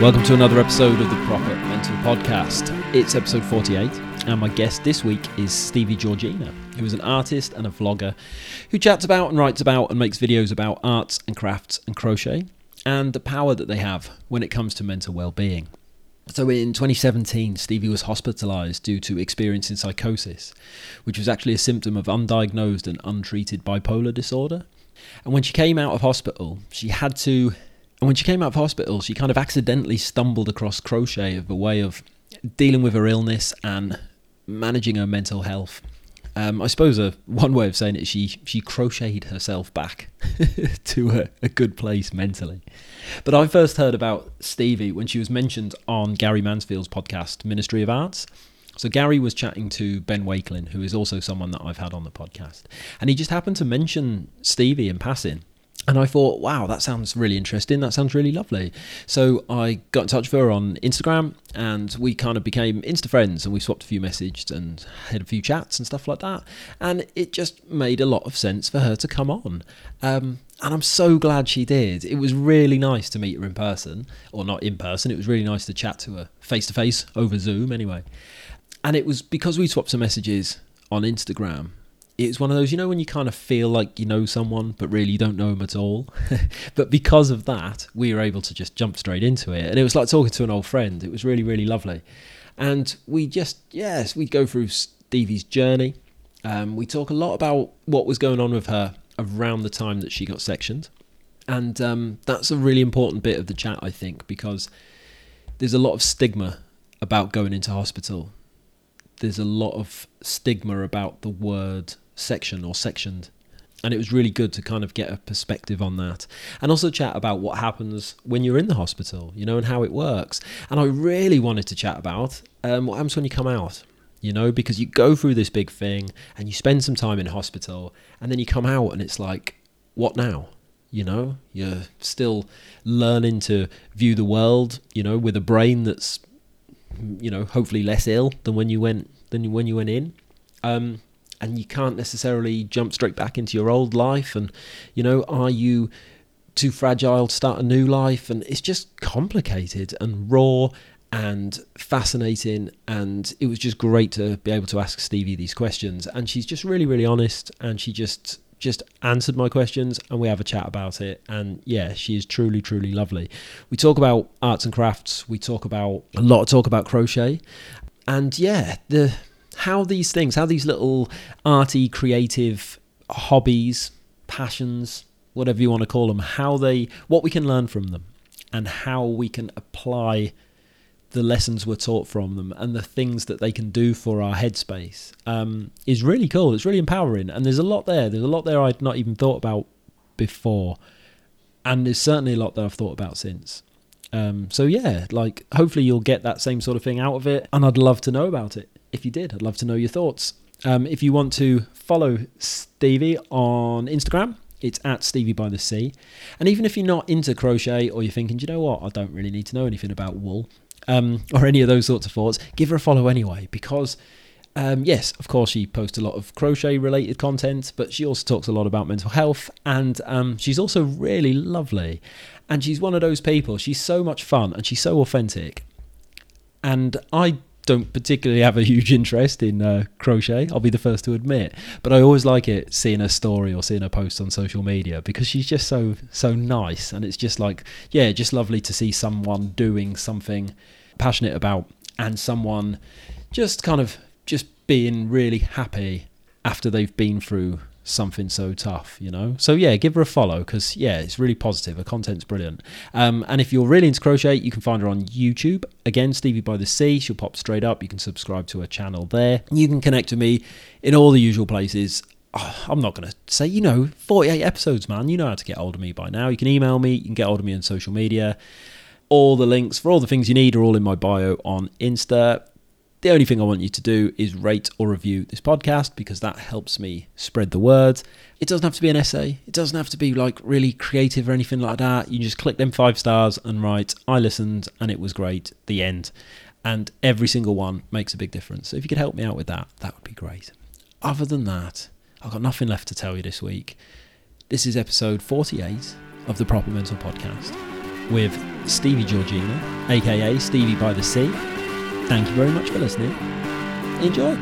Welcome to another episode of the Proper Mental Podcast. It's episode 48, and my guest this week is Stevie Georgina, who is an artist and a vlogger who chats about and writes about and makes videos about arts and crafts and crochet and the power that they have when it comes to mental well-being. So in 2017, Stevie was hospitalized due to experiencing psychosis, which was actually a symptom of undiagnosed and untreated bipolar disorder. And when she came out of hospital, she had to and when she came out of hospital, she kind of accidentally stumbled across crochet as a way of dealing with her illness and managing her mental health. Um, I suppose a, one way of saying it, she, she crocheted herself back to a, a good place mentally. But I first heard about Stevie when she was mentioned on Gary Mansfield's podcast, Ministry of Arts. So Gary was chatting to Ben Wakelin, who is also someone that I've had on the podcast, and he just happened to mention Stevie in passing. And I thought, wow, that sounds really interesting. That sounds really lovely. So I got in touch with her on Instagram and we kind of became Insta friends and we swapped a few messages and had a few chats and stuff like that. And it just made a lot of sense for her to come on. Um, and I'm so glad she did. It was really nice to meet her in person, or not in person. It was really nice to chat to her face to face over Zoom anyway. And it was because we swapped some messages on Instagram it's one of those, you know, when you kind of feel like you know someone, but really you don't know them at all. but because of that, we were able to just jump straight into it. And it was like talking to an old friend. It was really, really lovely. And we just, yes, we go through Stevie's journey. Um, we talk a lot about what was going on with her around the time that she got sectioned. And um, that's a really important bit of the chat, I think, because there's a lot of stigma about going into hospital. There's a lot of stigma about the word section or sectioned. And it was really good to kind of get a perspective on that. And also chat about what happens when you're in the hospital, you know, and how it works. And I really wanted to chat about um, what happens when you come out, you know, because you go through this big thing and you spend some time in hospital and then you come out and it's like, what now? You know, you're still learning to view the world, you know, with a brain that's, you know, hopefully less ill than when you went than when you went in. Um, and you can't necessarily jump straight back into your old life. And you know are you too fragile to start a new life? And it's just complicated and raw and fascinating. And it was just great to be able to ask Stevie these questions. And she's just really really honest and she just just answered my questions and we have a chat about it. And yeah she is truly truly lovely. We talk about arts and crafts. We talk about a lot of talk about crochet. And yeah the how these things, how these little arty, creative hobbies, passions, whatever you want to call them, how they, what we can learn from them, and how we can apply the lessons we're taught from them and the things that they can do for our headspace um, is really cool. It's really empowering, and there's a lot there. There's a lot there I'd not even thought about before, and there's certainly a lot that I've thought about since. Um, so yeah, like hopefully you'll get that same sort of thing out of it, and I'd love to know about it if you did, I'd love to know your thoughts. Um, if you want to follow Stevie on Instagram, it's at Stevie by the Sea. And even if you're not into crochet or you're thinking, you know what, I don't really need to know anything about wool um, or any of those sorts of thoughts, give her a follow anyway because. Um, yes, of course, she posts a lot of crochet related content, but she also talks a lot about mental health, and um, she's also really lovely. And she's one of those people, she's so much fun and she's so authentic. And I don't particularly have a huge interest in uh, crochet. I'll be the first to admit, but I always like it seeing her story or seeing her post on social media because she's just so so nice, and it's just like yeah, just lovely to see someone doing something passionate about and someone just kind of just being really happy after they've been through something so tough, you know? So, yeah, give her a follow because, yeah, it's really positive. Her content's brilliant. Um, and if you're really into crochet, you can find her on YouTube. Again, Stevie by the Sea. She'll pop straight up. You can subscribe to her channel there. You can connect to me in all the usual places oh, I'm not going to say, you know, 48 episodes, man. You know how to get hold of me by now. You can email me, you can get hold of me on social media. All the links for all the things you need are all in my bio on Insta. The only thing I want you to do is rate or review this podcast because that helps me spread the word. It doesn't have to be an essay. It doesn't have to be like really creative or anything like that. You just click them five stars and write, I listened and it was great. The end. And every single one makes a big difference. So if you could help me out with that, that would be great. Other than that, I've got nothing left to tell you this week. This is episode 48 of the Proper Mental Podcast with Stevie Georgina, aka Stevie by the Sea. Thank you very much for listening. Enjoy.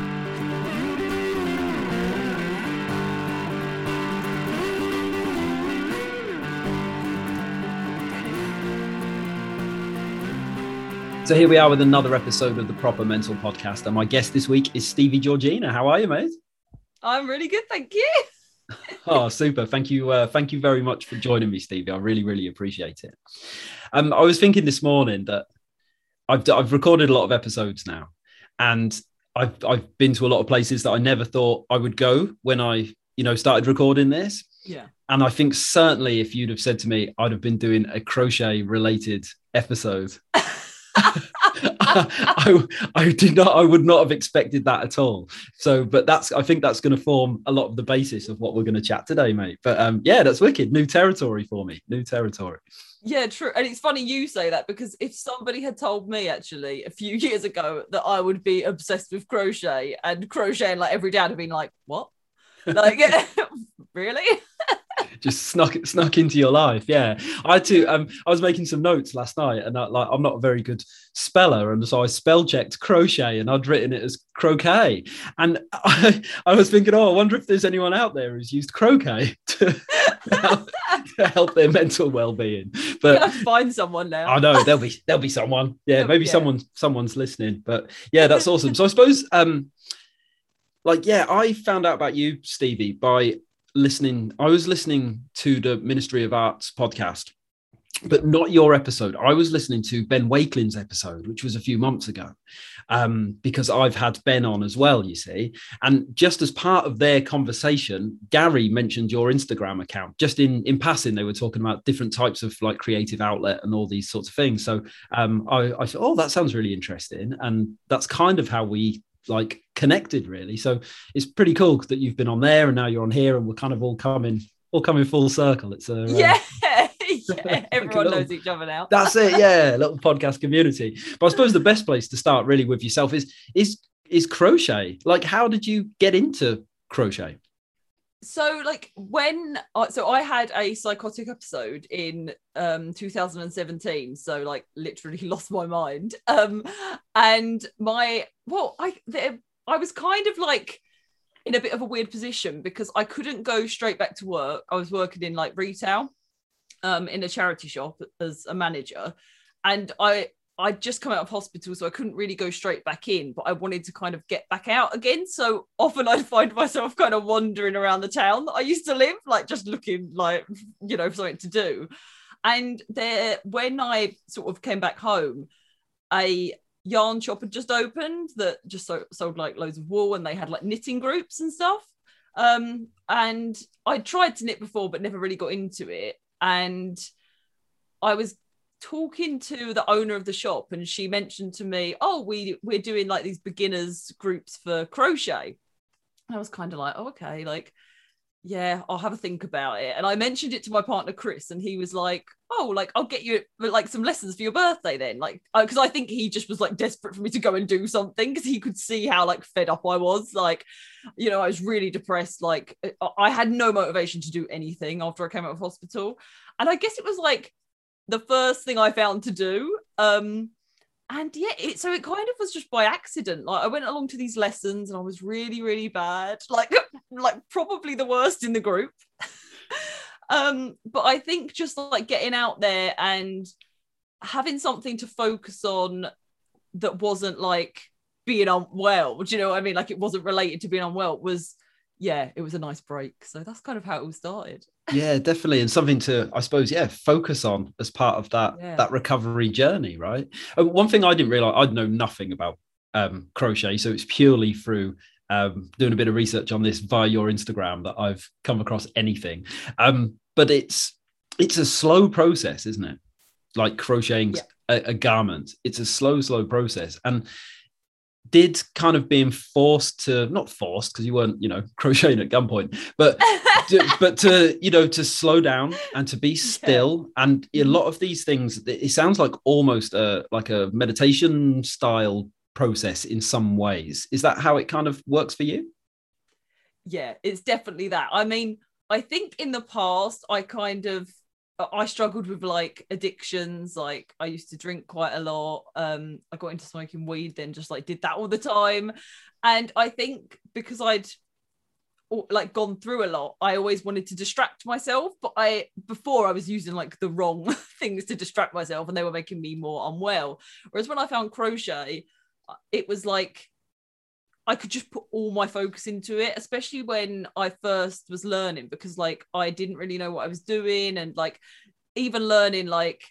So here we are with another episode of the Proper Mental Podcast, and my guest this week is Stevie Georgina. How are you, mate? I'm really good, thank you. oh, super! Thank you, uh, thank you very much for joining me, Stevie. I really, really appreciate it. Um, I was thinking this morning that I've I've recorded a lot of episodes now, and I've I've been to a lot of places that I never thought I would go when I you know started recording this. Yeah. And I think certainly if you'd have said to me, I'd have been doing a crochet related episode. I, I did not I would not have expected that at all. So, but that's I think that's going to form a lot of the basis of what we're going to chat today, mate. But um, yeah, that's wicked. New territory for me. New territory. Yeah, true. And it's funny you say that because if somebody had told me actually a few years ago that I would be obsessed with crochet and crocheting like every day, I'd have been like, what? Like, really? Just snuck snuck into your life. Yeah, I had to. Um, I was making some notes last night, and I, like I'm not a very good speller, and so I spell checked crochet, and I'd written it as croquet. And I, I was thinking, oh, I wonder if there's anyone out there who's used croquet to, help, to help, their mental well being. But find someone now. I know there'll be there'll be someone. Yeah, maybe yeah. someone someone's listening. But yeah, that's awesome. So I suppose. um like yeah i found out about you stevie by listening. I was listening to the Ministry of Arts podcast, but not your episode. I was listening to Ben Wakelin's episode, which was a few months ago, um, because I've had Ben on as well. You see, and just as part of their conversation, Gary mentioned your Instagram account. Just in in passing, they were talking about different types of like creative outlet and all these sorts of things. So um, I, I oh, that sounds really interesting, and that's kind of how we like connected really. So it's pretty cool that you've been on there and now you're on here and we're kind of all coming all coming full circle. It's a uh, yeah. yeah, everyone little, knows each other now. that's it. Yeah, little podcast community. But I suppose the best place to start really with yourself is is is crochet. Like, how did you get into crochet? So like when I, so i had a psychotic episode in um 2017 so like literally lost my mind. Um and my well i there i was kind of like in a bit of a weird position because i couldn't go straight back to work. I was working in like retail um in a charity shop as a manager. And i I'd just come out of hospital, so I couldn't really go straight back in, but I wanted to kind of get back out again. So often I'd find myself kind of wandering around the town that I used to live, like just looking like, you know, for something to do. And there, when I sort of came back home, a yarn shop had just opened that just so, sold like loads of wool and they had like knitting groups and stuff. Um, and I tried to knit before, but never really got into it. And I was talking to the owner of the shop and she mentioned to me oh we we're doing like these beginners groups for crochet. I was kind of like oh, okay like yeah i'll have a think about it. And i mentioned it to my partner chris and he was like oh like i'll get you like some lessons for your birthday then like because uh, i think he just was like desperate for me to go and do something because he could see how like fed up i was like you know i was really depressed like uh, i had no motivation to do anything after i came out of hospital. And i guess it was like the first thing I found to do. Um, and yeah, it, so it kind of was just by accident. Like I went along to these lessons and I was really, really bad, like like probably the worst in the group. um, but I think just like getting out there and having something to focus on that wasn't like being unwell. Do you know what I mean? Like it wasn't related to being unwell was yeah, it was a nice break. So that's kind of how it all started. yeah, definitely, and something to, I suppose, yeah, focus on as part of that yeah. that recovery journey, right? Uh, one thing I didn't realize, I'd know nothing about um, crochet, so it's purely through um, doing a bit of research on this via your Instagram that I've come across anything. Um, but it's it's a slow process, isn't it? Like crocheting yeah. a, a garment. It's a slow, slow process. And did kind of being forced to not forced because you weren't you know crocheting at gunpoint but to, but to you know to slow down and to be still yeah. and a mm-hmm. lot of these things it sounds like almost a like a meditation style process in some ways is that how it kind of works for you yeah it's definitely that i mean i think in the past i kind of I struggled with like addictions. Like I used to drink quite a lot. Um, I got into smoking weed, then just like did that all the time. And I think because I'd like gone through a lot, I always wanted to distract myself. But I before I was using like the wrong things to distract myself, and they were making me more unwell. Whereas when I found crochet, it was like I could just put all my focus into it, especially when I first was learning, because like I didn't really know what I was doing. And like even learning like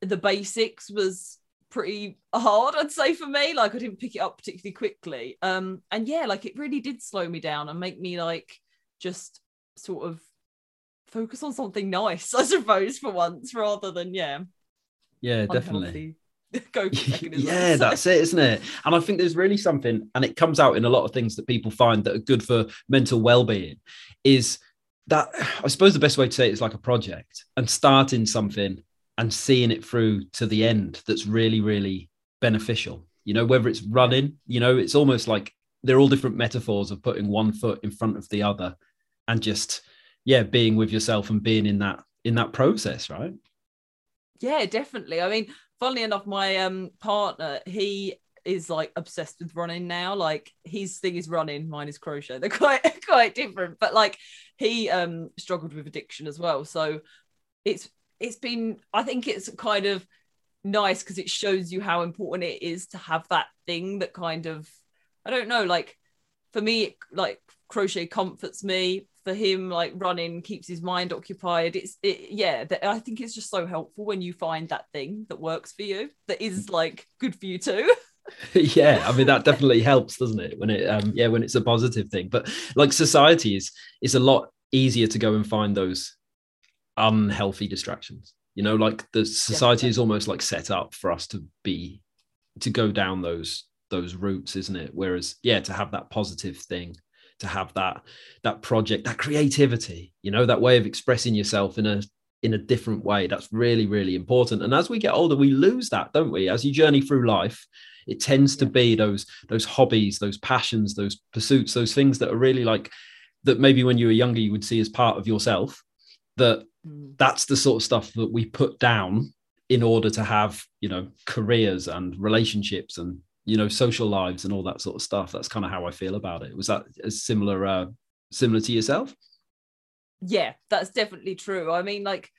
the basics was pretty hard, I'd say for me. Like I didn't pick it up particularly quickly. Um, and yeah, like it really did slow me down and make me like just sort of focus on something nice, I suppose, for once, rather than yeah. Yeah, definitely. yeah that's it isn't it? And i think there's really something and it comes out in a lot of things that people find that are good for mental well-being is that i suppose the best way to say it is like a project and starting something and seeing it through to the end that's really really beneficial. You know whether it's running you know it's almost like they're all different metaphors of putting one foot in front of the other and just yeah being with yourself and being in that in that process right? Yeah definitely. I mean funnily enough, my um partner, he is like obsessed with running now. Like his thing is running, mine is crochet. They're quite quite different, but like he um struggled with addiction as well. So it's it's been I think it's kind of nice because it shows you how important it is to have that thing that kind of I don't know, like for me, like crochet comforts me for him like running keeps his mind occupied. It's it, yeah that, i think it's just so helpful when you find that thing that works for you that is like good for you too. Yeah i mean that definitely helps doesn't it? When it um yeah when it's a positive thing. But like society is is a lot easier to go and find those unhealthy distractions. You know like the society yeah. is almost like set up for us to be to go down those those routes isn't it? Whereas yeah to have that positive thing to have that that project that creativity you know that way of expressing yourself in a in a different way. That's really really important. And as we get older we lose that don't we? As you journey through life it tends to be those those hobbies those passions those pursuits those things that are really like that maybe when you were younger you would see as part of yourself that mm. that's the sort of stuff that we put down in order to have you know careers and relationships and you know social lives and all that sort of stuff. That's kind of how i feel about it. Was that a similar uh similar to yourself? Yeah that's definitely true. I mean like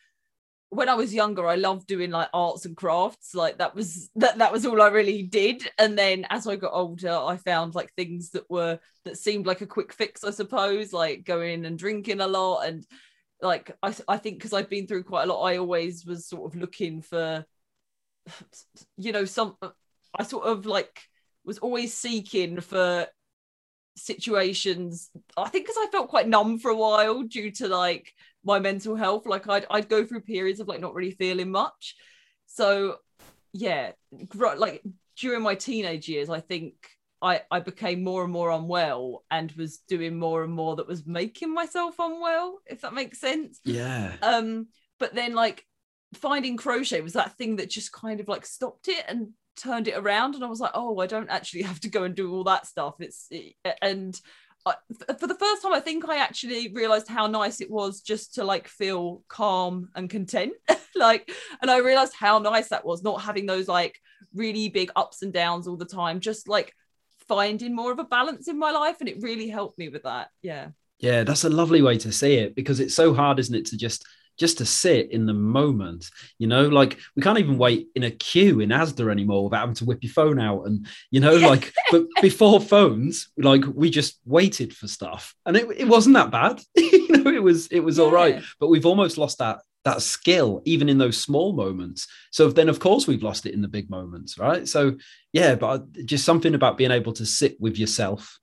when i was younger i loved doing like arts and crafts. Like that was that that was all i really did. And then as i got older i found like things that were that seemed like a quick fix i suppose like going and drinking a lot. And like i, I think because i've been through quite a lot i always was sort of looking for you know some I sort of like was always seeking for situations. I think because I felt quite numb for a while due to like my mental health. Like I'd I'd go through periods of like not really feeling much. So yeah, like during my teenage years, I think I, I became more and more unwell and was doing more and more that was making myself unwell, if that makes sense. Yeah. Um, but then like finding crochet was that thing that just kind of like stopped it and turned it around and I was like, oh, I don't actually have to go and do all that stuff. It's and I, for the first time, I think I actually realized how nice it was just to like feel calm and content. like, and I realized how nice that was not having those like really big ups and downs all the time, just like finding more of a balance in my life. And it really helped me with that. Yeah. Yeah, that's a lovely way to see it because it's so hard, isn't it, to just just to sit in the moment. You know, like we can't even wait in a queue in Asda anymore without having to whip your phone out. And, you know, like, but before phones, like we just waited for stuff and it, it wasn't that bad. you know, it was, it was yeah. all right. But we've almost lost that that skill even in those small moments so then of course we've lost it in the big moments right so yeah but just something about being able to sit with yourself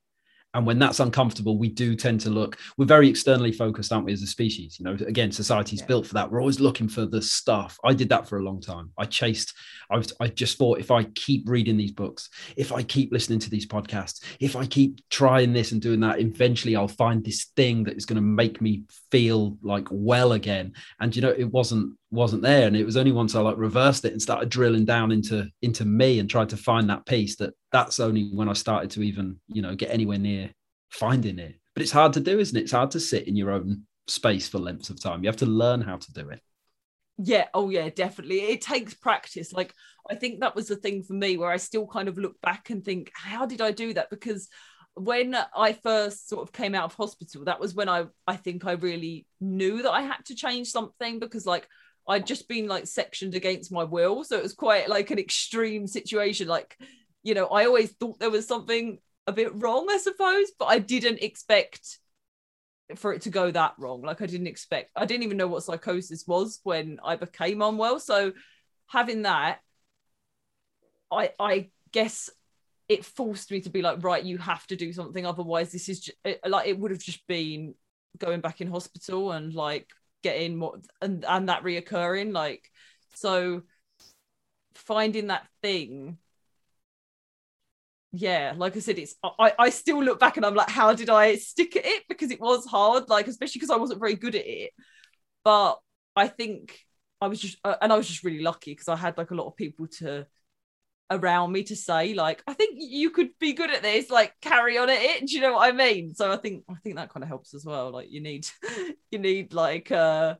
and when that's uncomfortable we do tend to look we're very externally focused aren't we as a species? You know again society's yeah. built for that. We're always looking for the stuff. I did that for a long time. I chased i was i just thought if i keep reading these books if i keep listening to these podcasts if i keep trying this and doing that eventually i'll find this thing that is going to make me feel like well again. And you know it wasn't wasn't there. And it was only once i like reversed it and started drilling down into into me and tried to find that piece that that's only when i started to even you know get anywhere near finding it. But it's hard to do isn't it? It's hard to sit in your own space for lengths of time. You have to learn how to do it. Yeah. Oh yeah definitely. It takes practice. Like i think that was the thing for me where i still kind of look back and think how did i do that? Because when I first sort of came out of hospital, that was when I I think I really knew that I had to change something because like I'd just been like sectioned against my will. So it was quite like an extreme situation. Like, you know, I always thought there was something a bit wrong, I suppose, but I didn't expect for it to go that wrong. Like I didn't expect, I didn't even know what psychosis was when I became unwell. So having that, I I guess it forced me to be like, right, you have to do something. Otherwise, this is just, it, like it would have just been going back in hospital and like getting more and and that reoccurring like so finding that thing yeah like i said it's i i still look back and i'm like how did i stick at it? Because it was hard like especially because i wasn't very good at it. But i think i was just uh, and i was just really lucky because i had like a lot of people to around me to say like i think you could be good at this like carry on at it. Do you know what i mean? So i think i think that kind of helps as well. Like you need you need like uh,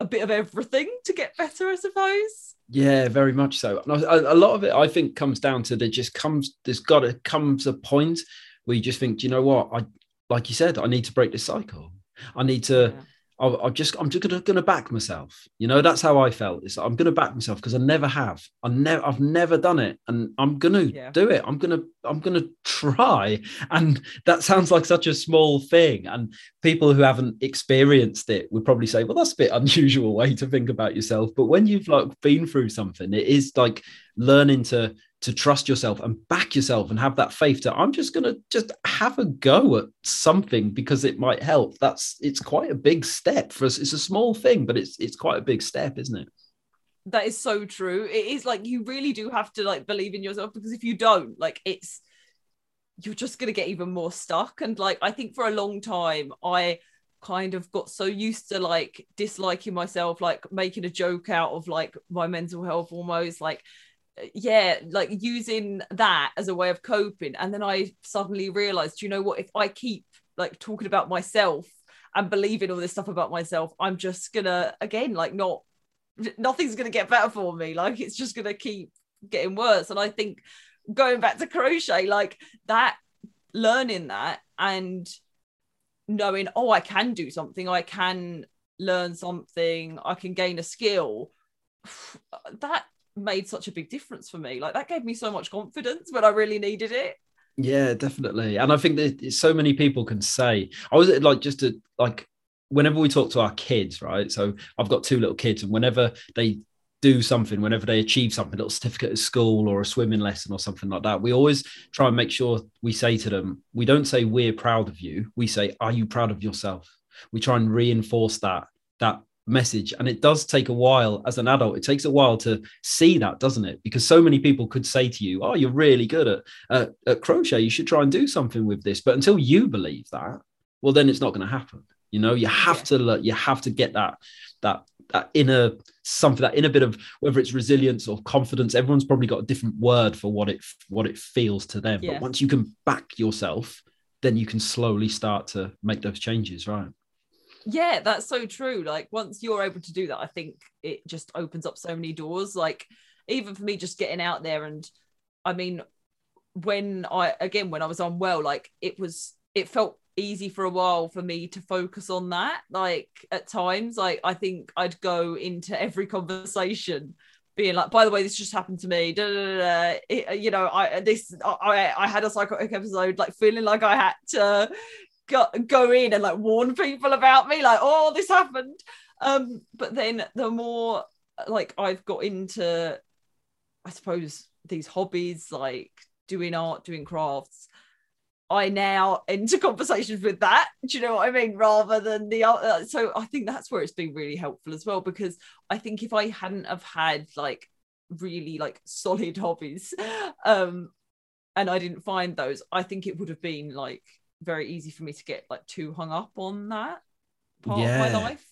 a bit of everything to get better i suppose. Yeah very much so. A, a lot of it i think comes down to there just comes there's got to comes a point where you just think do you know what? I like you said i need to break this cycle. I need to yeah I, just I'm just gonna, gonna back myself. You know, that's how I felt. It's I'm gonna back myself because I never have. I never I've never done it, and I'm gonna yeah. do it. I'm gonna I'm gonna try. And that sounds like such a small thing. And people who haven't experienced it would probably say, well, that's a bit unusual way to think about yourself. But when you've like been through something, it is like learning to to trust yourself and back yourself and have that faith to i'm just going to just have a go at something because it might help. That's it's quite a big step for us. It's a small thing but it's it's quite a big step isn't it? That is so true. It is like you really do have to like believe in yourself because if you don't like it's you're just going to get even more stuck. And like i think for a long time i kind of got so used to like disliking myself like making a joke out of like my mental health almost like yeah like using that as a way of coping. And then i suddenly realized you know what? If i keep like talking about myself and believing all this stuff about myself i'm just gonna again like not nothing's gonna get better for me. Like it's just gonna keep getting worse. And i think going back to crochet like that learning that and knowing oh i can do something. I can learn something. I can gain a skill. That made such a big difference for me. Like that gave me so much confidence when I really needed it. Yeah, definitely. And I think that so many people can say, I was like, just to like, whenever we talk to our kids, right? So I've got two little kids, and whenever they do something, whenever they achieve something, a little certificate at school or a swimming lesson or something like that, we always try and make sure we say to them, we don't say we're proud of you. We say, are you proud of yourself? We try and reinforce that that message and it does take a while as an adult. It takes a while to see that doesn't it? Because so many people could say to you oh you're really good at, at, at crochet. You should try and do something with this. But until you believe that well then it's not going to happen. You know you have yeah. to you have to get that that that inner something that inner bit of whether it's resilience or confidence everyone's probably got a different word for what it what it feels to them. Yeah. but once you can back yourself then you can slowly start to make those changes right yeah that's so true. Like once you're able to do that i think it just opens up so many doors. Like even for me just getting out there and i mean when i again when i was unwell like it was it felt easy for a while for me to focus on that like at times. Like i think i'd go into every conversation being like by the way this just happened to me. Da, da, da, it, you know i this i i had a psychotic episode like feeling like i had to go, go in and like warn people about me like oh this happened um but then the more like I've got into I suppose these hobbies like doing art doing crafts I now enter conversations with that. Do you know what I mean? Rather than the other. So I think that's where it's been really helpful as well because I think if I hadn't have had like really like solid hobbies, um, and I didn't find those, I think it would have been like very easy for me to get like too hung up on that part yeah. of my life.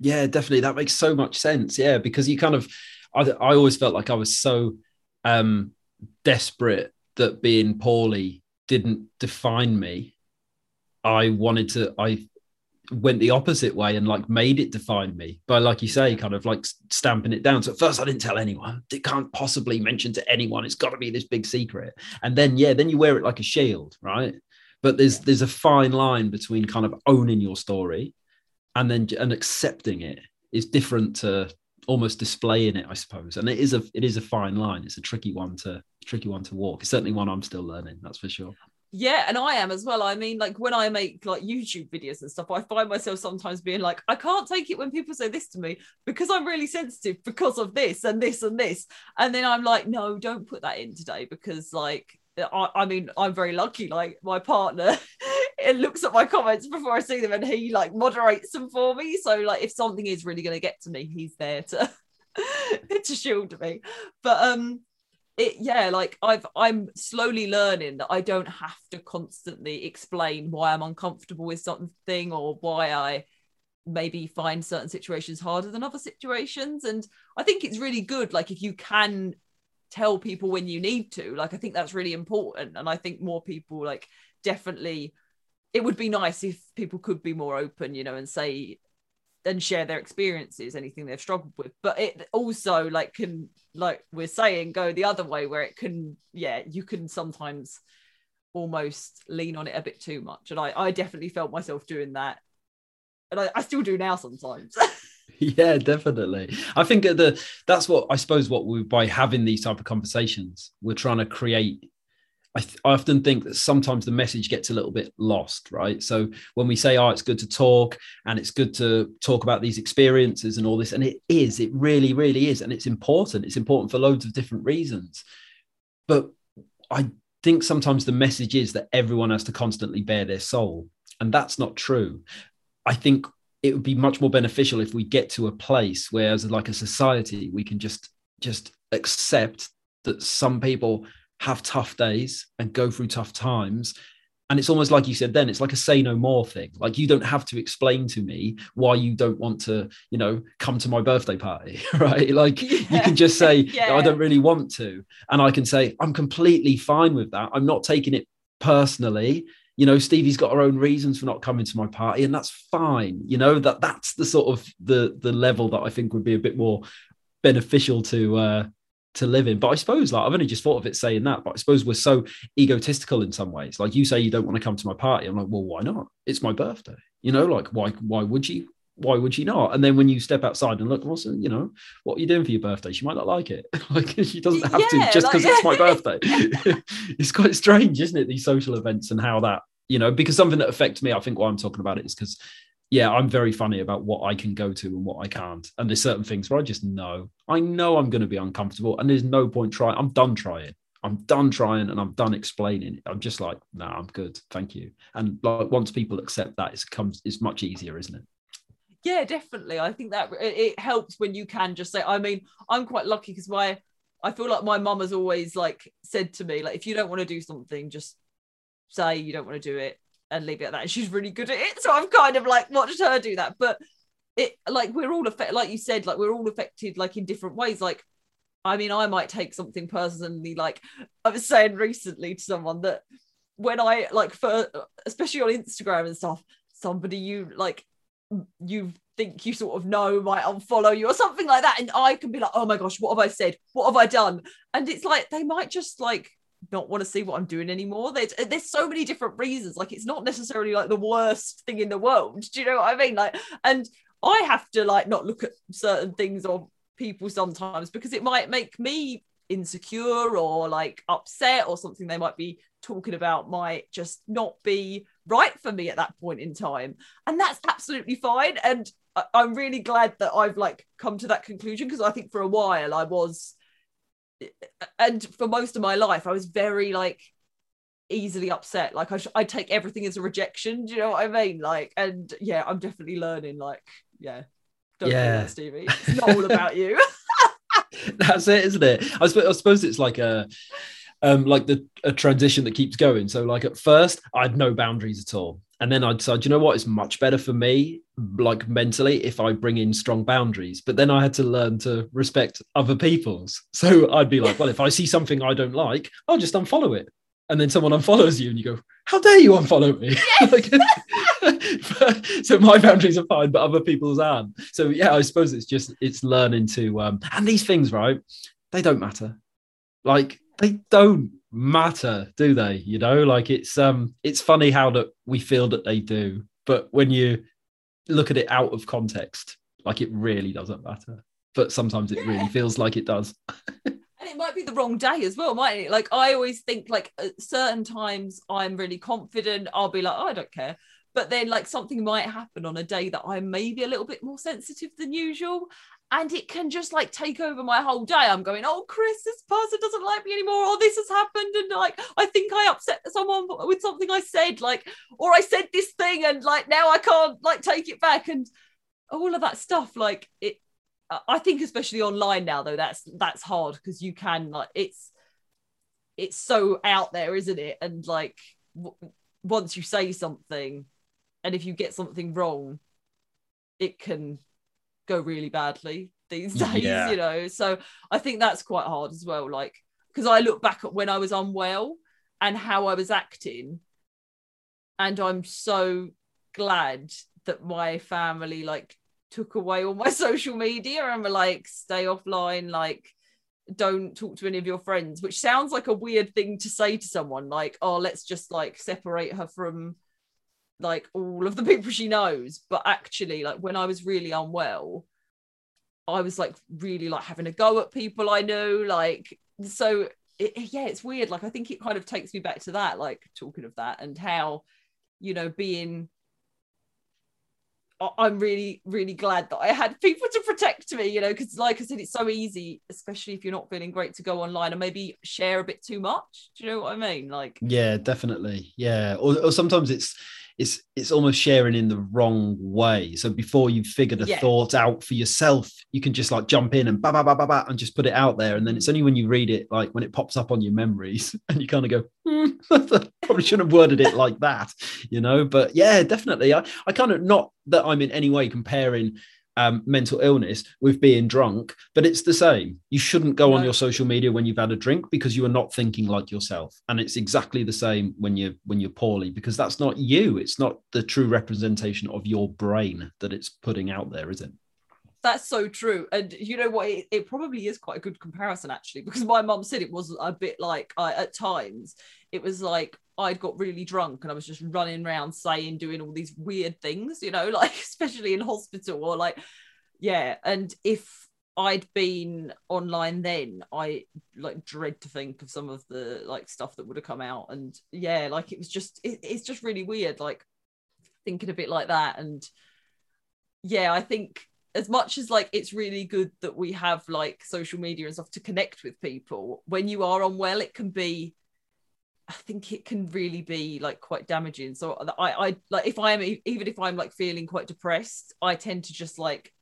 Yeah, definitely. That makes so much sense. Yeah, because you kind of, I, I always felt like I was so um desperate that being poorly didn't define me. I wanted to, I went the opposite way and like made it define me by, like you say, kind of like stamping it down. So at first I didn't tell anyone, it can't possibly mention to anyone. It's got to be this big secret. And then, yeah, then you wear it like a shield, right? But there's, there's a fine line between kind of owning your story and then and accepting it is different to almost displaying it, I suppose. And it is a it is a fine line. It's a tricky one to tricky one to walk. It's certainly one I'm still learning. That's for sure. Yeah, and I am as well. I mean, like when I make like YouTube videos and stuff, I find myself sometimes being like, I can't take it when people say this to me because I'm really sensitive because of this and this and this. And then I'm like, no, don't put that in today because like I, I mean, I'm very lucky. Like my partner, it looks at my comments before I see them, and he like moderates them for me. So like, if something is really going to get to me, he's there to to shield me. But um, it yeah, like I've I'm slowly learning that I don't have to constantly explain why I'm uncomfortable with something or why I maybe find certain situations harder than other situations and i think it's really good like if you can tell people when you need to. Like i think that's really important. And i think more people like definitely it would be nice if people could be more open you know and say and share their experiences anything they've struggled with. But it also like can like we're saying go the other way where it can yeah you can sometimes almost lean on it a bit too much. And i i definitely felt myself doing that. And i, I still do now sometimes yeah definitely i think the that's what i suppose what we by having these type of conversations we're trying to create I, th- I, often think that sometimes the message gets a little bit lost, right? So when we say, "Oh, it's good to talk and it's good to talk about these experiences and all this," and it is, it really, really is, and it's important. It's important for loads of different reasons. But I think sometimes the message is that everyone has to constantly bare their soul, and that's not true. I think it would be much more beneficial if we get to a place where as like a society we can just just accept that some people have tough days and go through tough times. And it's almost like you said then it's like a say no more thing. Like you don't have to explain to me why you don't want to you know come to my birthday party right? Like yeah. you can just say yeah. i don't really want to. And i can say i'm completely fine with that. I'm not taking it personally you know stevie's got her own reasons for not coming to my party and that's fine you know that that's the sort of the the level that i think would be a bit more beneficial to uh to live in. But i suppose like i've only just thought of it saying that but i suppose we're so egotistical in some ways. Like you say you don't want to come to my party. I'm like well why not? It's my birthday. You know like why why would you why would she not? And then when you step outside and look, what's you know, what are you doing for your birthday? She might not like it. like she doesn't have yeah, to just because like, it's my birthday. it's quite strange, isn't it? These social events and how that, you know, because something that affects me, I think why I'm talking about it is because yeah, I'm very funny about what I can go to and what I can't. And there's certain things where I just know, I know I'm going to be uncomfortable and there's no point trying. I'm done trying. I'm done trying and I'm done explaining. I'm just like, no, nah, I'm good. Thank you. And like once people accept that, it comes, it's much easier, isn't it? Yeah definitely. I think that it, helps when you can just say i mean i'm quite lucky because my i feel like my mum has always like said to me like if you don't want to do something just say you don't want to do it and leave it at that. And she's really good at it so i've kind of like watched her do that. But it like we're all affected like you said like we're all affected like in different ways. Like i mean i might take something personally like i was saying recently to someone that when i like for especially on instagram and stuff somebody you like you think you sort of know might unfollow you or something like that and i can be like oh my gosh what have i said? What have i done? And it's like they might just like not want to see what i'm doing anymore. There's, uh, there's so many different reasons like it's not necessarily like the worst thing in the world do you know what i mean? Like and i have to like not look at certain things or people sometimes because it might make me insecure or like upset or something they might be talking about might just not be right for me at that point in time and that's absolutely fine and I- i'm really glad that i've like come to that conclusion because i think for a while i was and for most of my life i was very like easily upset. Like I, sh- I take everything as a rejection. Do you know what I mean? Like, and yeah, I'm definitely learning. Like, yeah, don't yeah. do that, Stevie. It's not all about you. That's it, isn't it? I suppose, I suppose it's like a um, like the a transition that keeps going. So like at first, I had no boundaries at all, and then I decided, you know what, it's much better for me, like mentally, if I bring in strong boundaries. But then I had to learn to respect other people's. So I'd be like, well, if I see something I don't like, I'll just unfollow it. And then someone unfollows you, and you go, how dare you unfollow me? Yes. so my boundaries are fine, but other people's aren't. So yeah, I suppose it's just it's learning to um, and these things, right? They don't matter. Like they don't matter, do they? You know, like it's um it's funny how that we feel that they do, but when you look at it out of context, like it really doesn't matter. But sometimes it really feels like it does. and it might be the wrong day as well, might it? Like I always think like at certain times I'm really confident, I'll be like, oh, I don't care. But then like something might happen on a day that I'm maybe a little bit more sensitive than usual and it can just like take over my whole day. I'm going, oh, Chris, this person doesn't like me anymore, or this has happened, and like I think I upset someone with something I said, like, or I said this thing, and like now I can't like take it back, and all of that stuff. Like it, I think especially online now though, that's that's hard because you can like it's it's so out there, isn't it? And like w- once you say something, and if you get something wrong, it can go really badly these days, yeah. you know. So I think that's quite hard as well. Like, because I look back at when I was unwell and how I was acting, and I'm so glad that my family like took away all my social media and were like, stay offline, like don't talk to any of your friends, which sounds like a weird thing to say to someone, like, oh, let's just like separate her from like all of the people she knows. But actually like when i was really unwell i was like really like having a go at people i knew like so it, yeah it's weird. Like i think it kind of takes me back to that like talking of that and how you know being I'm really, really glad that I had people to protect me, you know, because, like I said, it's so easy, especially if you're not feeling great, to go online and maybe share a bit too much. Do you know what I mean? Like, yeah, definitely. Yeah. Or, or sometimes it's, it's it's almost sharing in the wrong way. So before you figure the yeah. thought out for yourself, you can just like jump in and ba ba ba ba ba and just put it out there. And then it's only when you read it, like when it pops up on your memories, and you kind of go, hmm, probably shouldn't have worded it like that, you know. But yeah, definitely. I I kind of not that I'm in any way comparing um, mental illness with being drunk, but it's the same. You shouldn't go on your social media when you've had a drink because you are not thinking like yourself, and it's exactly the same when you're when you're poorly because that's not you. It's not the true representation of your brain that it's putting out there, is it? That's so true, and you know what? It, it probably is quite a good comparison actually, because my mum said it was a bit like uh, at times it was like I'd got really drunk and I was just running around saying, doing all these weird things, you know, like especially in hospital or like, yeah. And if I'd been online then, I like dread to think of some of the like stuff that would have come out. And yeah, like it was just, it, it's just really weird, like thinking a bit like that. And yeah, I think as much as like it's really good that we have like social media and stuff to connect with people, when you are unwell, it can be I think it can really be like quite damaging. So uh, I, I like if I'm even if I'm like feeling quite depressed, I tend to just like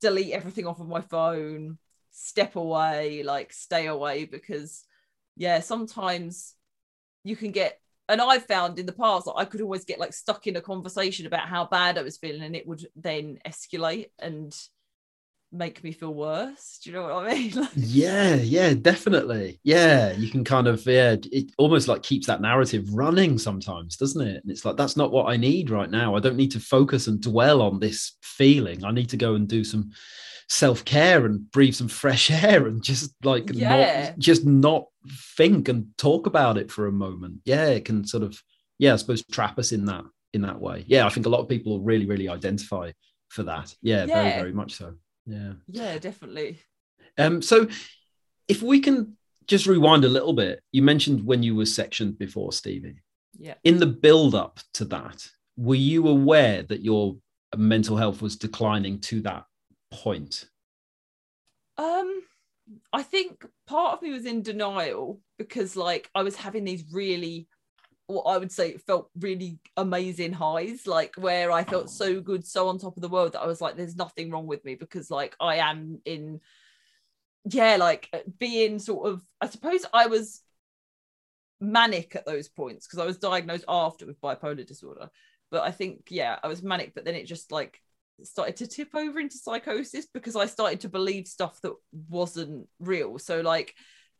delete everything off of my phone, step away, like stay away because yeah, sometimes you can get and I've found in the past that I could always get like stuck in a conversation about how bad I was feeling and it would then escalate and make me feel worse. Do you know what I mean? yeah, yeah, definitely. Yeah, you can kind of yeah, it almost like keeps that narrative running sometimes, doesn't it? And it's like that's not what I need right now. I don't need to focus and dwell on this feeling. I need to go and do some self-care and breathe some fresh air and just like yeah. not just not think and talk about it for a moment. Yeah, it can sort of yeah, I suppose trap us in that in that way. Yeah, I think a lot of people really really identify for that. Yeah, yeah. very very much so. Yeah. Yeah, definitely. Um, so if we can just rewind a little bit, you mentioned when you were sectioned before, Stevie. Yeah. In the build up to that, were you aware that your mental health was declining to that point? Um, I think part of me was in denial because like I was having these really what I would say felt really amazing highs, like where I felt so good, so on top of the world that I was like, there's nothing wrong with me because like I am in, yeah, like being sort of, I suppose I was manic at those points because I was diagnosed after with bipolar disorder. But I think, yeah, I was manic, but then it just like started to tip over into psychosis because I started to believe stuff that wasn't real. So like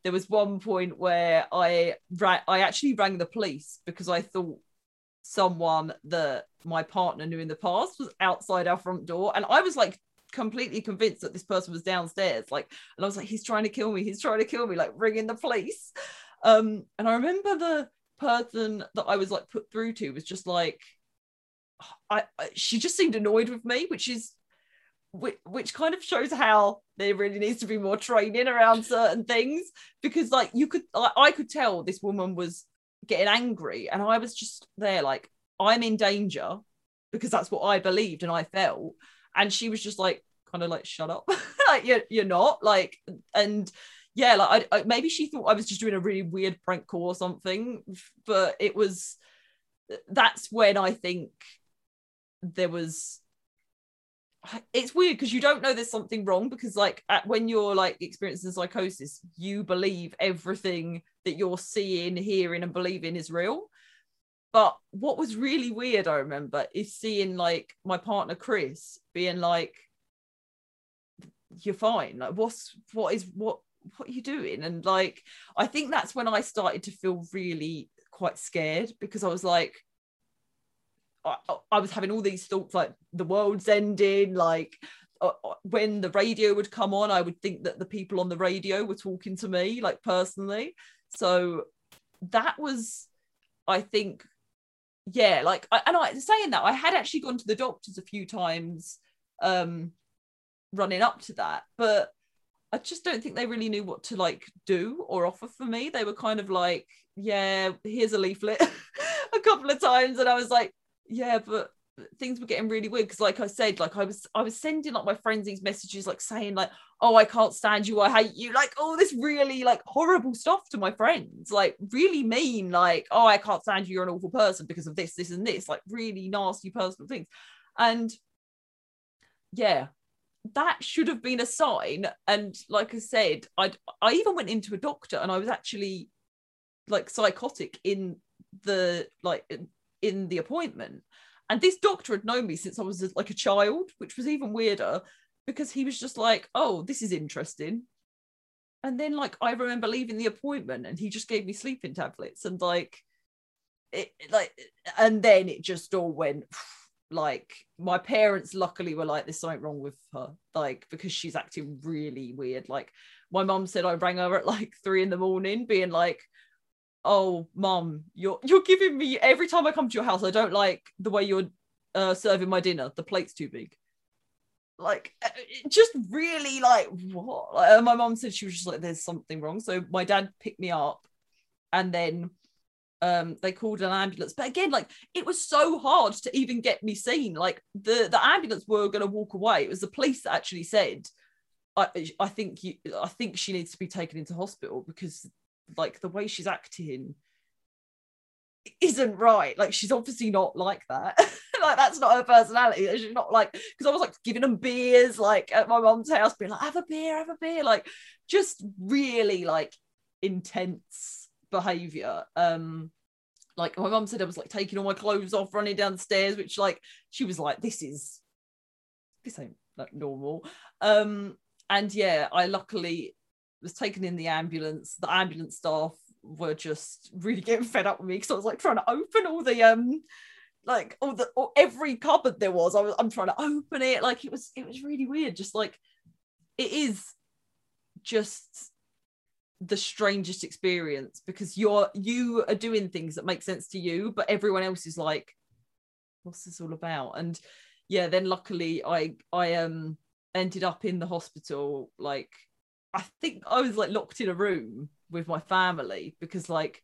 there was one point where I ra- I actually rang the police because I thought someone that my partner knew in the past was outside our front door. And I was like completely convinced that this person was downstairs. Like and I was like he's trying to kill me. He's trying to kill me like ringing the police. Um and I remember the person that I was like put through to was just like I, I she just seemed annoyed with me which is which, which kind of shows how there really needs to be more training around certain things. Because like you could I, could tell this woman was getting angry and I was just there like I'm in danger because that's what I believed and I felt. And she was just like kind of like shut up. Like you're, you're not like and yeah like I, I, maybe she thought I was just doing a really weird prank call or something but it was that's when I think there was it's weird because you don't know there's something wrong because like at, when you're like experiencing psychosis you believe everything that you're seeing hearing and believing is real. But what was really weird i remember is seeing like my partner chris being like you're fine. Like what's what is what what are you doing? And like i think that's when i started to feel really quite scared because i was like I, I was having all these thoughts like the world's ending like uh, uh, when the radio would come on i would think that the people on the radio were talking to me like personally. So that was i think yeah like I, and i saying that i had actually gone to the doctors a few times um running up to that but i just don't think they really knew what to like do or offer for me. They were kind of like yeah here's a leaflet a couple of times and i was like yeah but things were getting really weird because like i said like i was i was sending like my friends these messages like saying like oh i can't stand you i hate you like all this really like horrible stuff to my friends like really mean like oh i can't stand you you're an awful person because of this this and this like really nasty personal things. And yeah that should have been a sign. And like i said i i even went into a doctor and i was actually like psychotic in the like in the appointment. And this doctor had known me since I was like a child, which was even weirder because he was just like, oh, this is interesting. And then, like, I remember leaving the appointment and he just gave me sleeping tablets and, like, it, like, and then it just all went like my parents luckily were like there's something wrong with her like because she's acting really weird like my mom said i rang her at like three in the morning being like oh mom you're you're giving me every time i come to your house i don't like the way you're uh, serving my dinner. The plate's too big. Like uh, just really like what? Like, my mom said she was just like there's something wrong. So my dad picked me up and then um they called an ambulance. But again like it was so hard to even get me seen. Like the the ambulance were going to walk away. It was the police that actually said I, I think you I think she needs to be taken into hospital because like the way she's acting isn't right. Like she's obviously not like that. like that's not her personality. She's not like because I was like giving them beers like at my mom's house, being like, have a beer, have a beer, like just really like intense behavior. Um like my mom said I was like taking all my clothes off, running down the stairs, which like she was like, this is this ain't like normal. Um and yeah, I luckily was taken in the ambulance. The ambulance staff were just really getting fed up with me because I was like trying to open all the um like all the all, every cupboard there was. I was I'm trying to open it. Like it was it was really weird. Just like it is just the strangest experience because you're you are doing things that make sense to you, but everyone else is like, what's this all about? And yeah, then luckily I I um ended up in the hospital like I think I was like locked in a room with my family because like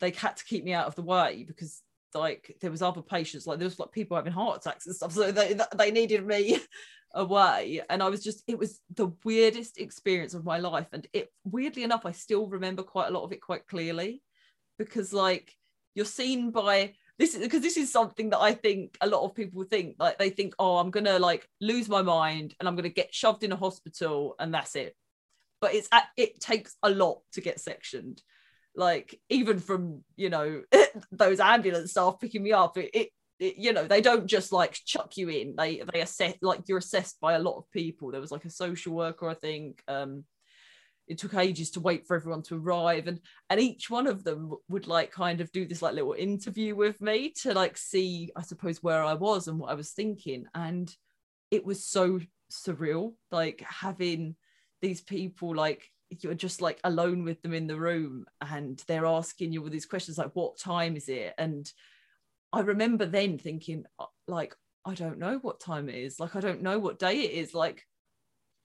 they had to keep me out of the way because like there was other patients like there was like people having heart attacks and stuff so they they needed me away. And i was just it was the weirdest experience of my life. And it weirdly enough i still remember quite a lot of it quite clearly because like you're seen by this is because this is something that i think a lot of people think like they think oh i'm gonna like lose my mind and i'm gonna get shoved in a hospital and that's it but it's it takes a lot to get sectioned. Like even from you know those ambulance staff picking me up it, it it, you know they don't just like chuck you in. They they assess like you're assessed by a lot of people. There was like a social worker i think um it took ages to wait for everyone to arrive. And and each one of them would like kind of do this like little interview with me to like see i suppose where i was and what i was thinking. And it was so surreal like having these people like you're just like alone with them in the room and they're asking you all these questions like what time is it and I remember then thinking, uh, like, I don't know what time it is. Like, I don't know what day it is. Like,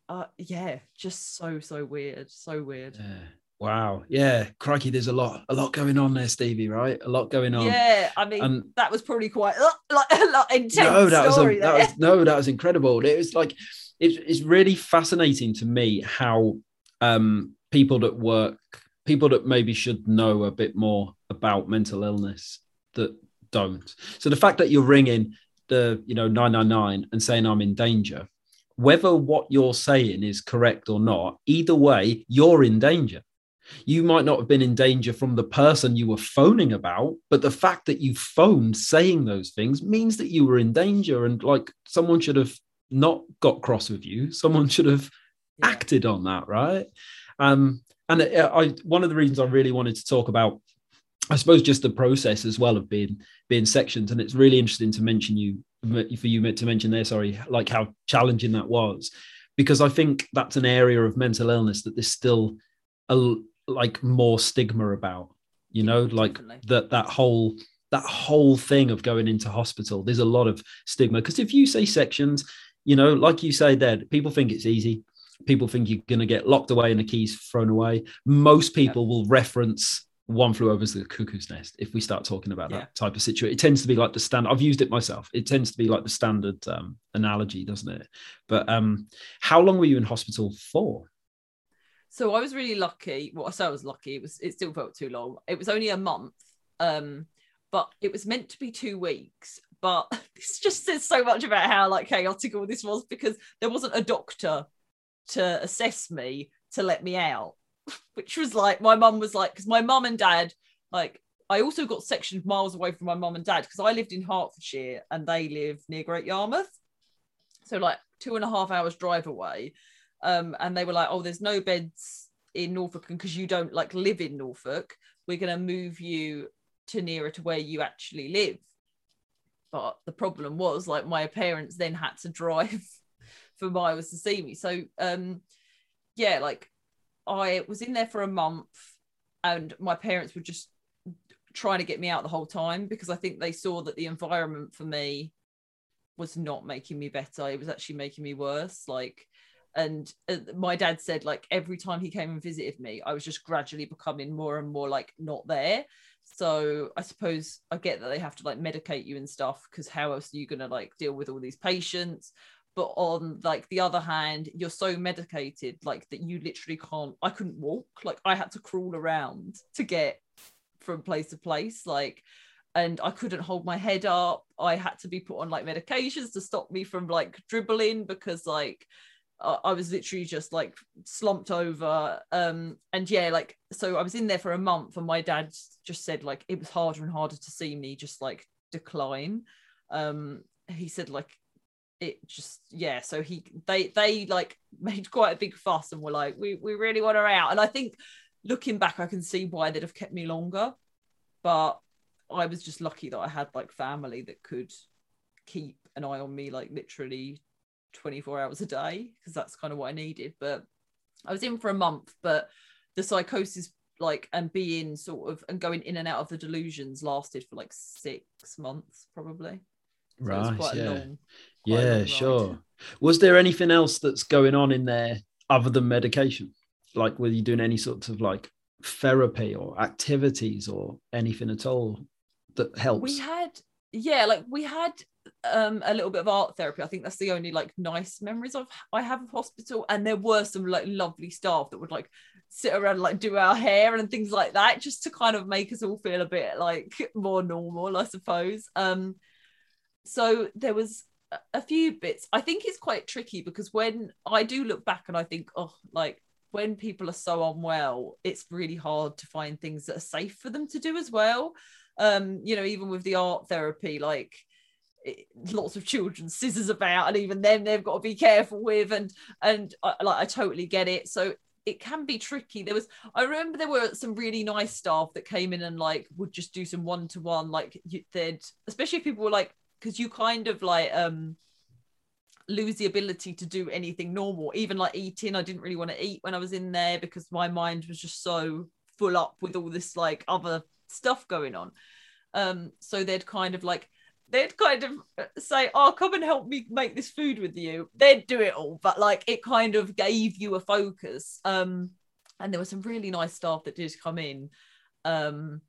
uh, yeah, just so so weird, so weird. Yeah. Wow. Yeah. Crikey, there's a lot, a lot going on there, Stevie. Right, a lot going on. Yeah. I mean, and, that was probably quite uh, like a lot intense. No, that was, a, that was no, that was incredible. It was like it's it's really fascinating to me how um people that work, people that maybe should know a bit more about mental illness that don't. So the fact that you're ringing the you know 999 and saying I'm in danger, whether what you're saying is correct or not, either way, you're in danger. You might not have been in danger from the person you were phoning about, but the fact that you phoned saying those things means that you were in danger. And like someone should have not got cross with you, someone should have yeah. acted on that, right? Um, and I, one of the reasons I really wanted to talk about I suppose just the process as well of being being sectioned, and it's really interesting to mention you for you to mention there. Sorry, like how challenging that was, because I think that's an area of mental illness that there's still a like more stigma about. You know, like Definitely. that that whole that whole thing of going into hospital. There's a lot of stigma because if you say sections, you know, like you say there, people think it's easy. People think you're going to get locked away and the keys thrown away. Most people yeah. will reference one flew over the cuckoo's nest if we start talking about yeah. that type of situation it tends to be like the standard i've used it myself it tends to be like the standard um, analogy doesn't it but um, how long were you in hospital for so i was really lucky well i say i was lucky it was it still felt too long it was only a month um, but it was meant to be two weeks but this just says so much about how like chaotic all this was because there wasn't a doctor to assess me to let me out which was like my mum was like because my mum and dad like I also got sectioned miles away from my mum and dad because I lived in Hertfordshire and they live near Great Yarmouth, so like two and a half hours drive away. Um, and they were like, "Oh, there's no beds in Norfolk, and because you don't like live in Norfolk, we're gonna move you to nearer to where you actually live." But the problem was like my parents then had to drive for miles to see me. So um, yeah, like I was in there for a month and my parents were just trying to get me out the whole time because I think they saw that the environment for me was not making me better. It was actually making me worse. Like, and my dad said, like, every time he came and visited me, I was just gradually becoming more and more like not there. So I suppose I get that they have to like medicate you and stuff because how else are you going to like deal with all these patients? but on like the other hand you're so medicated like that you literally can't i couldn't walk like i had to crawl around to get from place to place like and i couldn't hold my head up i had to be put on like medications to stop me from like dribbling because like I was literally just like slumped over. Um, and yeah, like, so I was in there for a month, and my dad just said, like, it was harder and harder to see me just like decline. Um, he said, like, it just yeah so he they they like made quite a big fuss and were like we, we really want her out and i think looking back i can see why they'd have kept me longer but i was just lucky that i had like family that could keep an eye on me like literally 24 hours a day because that's kind of what i needed but i was in for a month but the psychosis like and being sort of and going in and out of the delusions lasted for like six months probably. So right yeah. long, yeah sure. Was there anything else that's going on in there other than medication? Like were you doing any sorts of like therapy or activities or anything at all that helps? we had yeah like we had um a little bit of art therapy. I think that's the only like nice memories of I have of hospital. And there were some like lovely staff that would like sit around like do our hair and things like that, just to kind of make us all feel a bit like more normal, I suppose. Um so there was a few bits. I think it's quite tricky because when I do look back and I think, oh, like when people are so unwell, it's really hard to find things that are safe for them to do as well. Um, you know, even with the art therapy, like lots of children's scissors about, and even then they've got to be careful with, and and I, like I totally get it. So it can be tricky. There was, I remember there were some really nice staff that came in and like would just do some one to one, like they'd, especially if people were like, because you kind of like um lose the ability to do anything normal even like eating i didn't really want to eat when i was in there because my mind was just so full up with all this like other stuff going on um so they'd kind of like they'd kind of say oh come and help me make this food with you they'd do it all but like it kind of gave you a focus um and there were some really nice staff that did come in um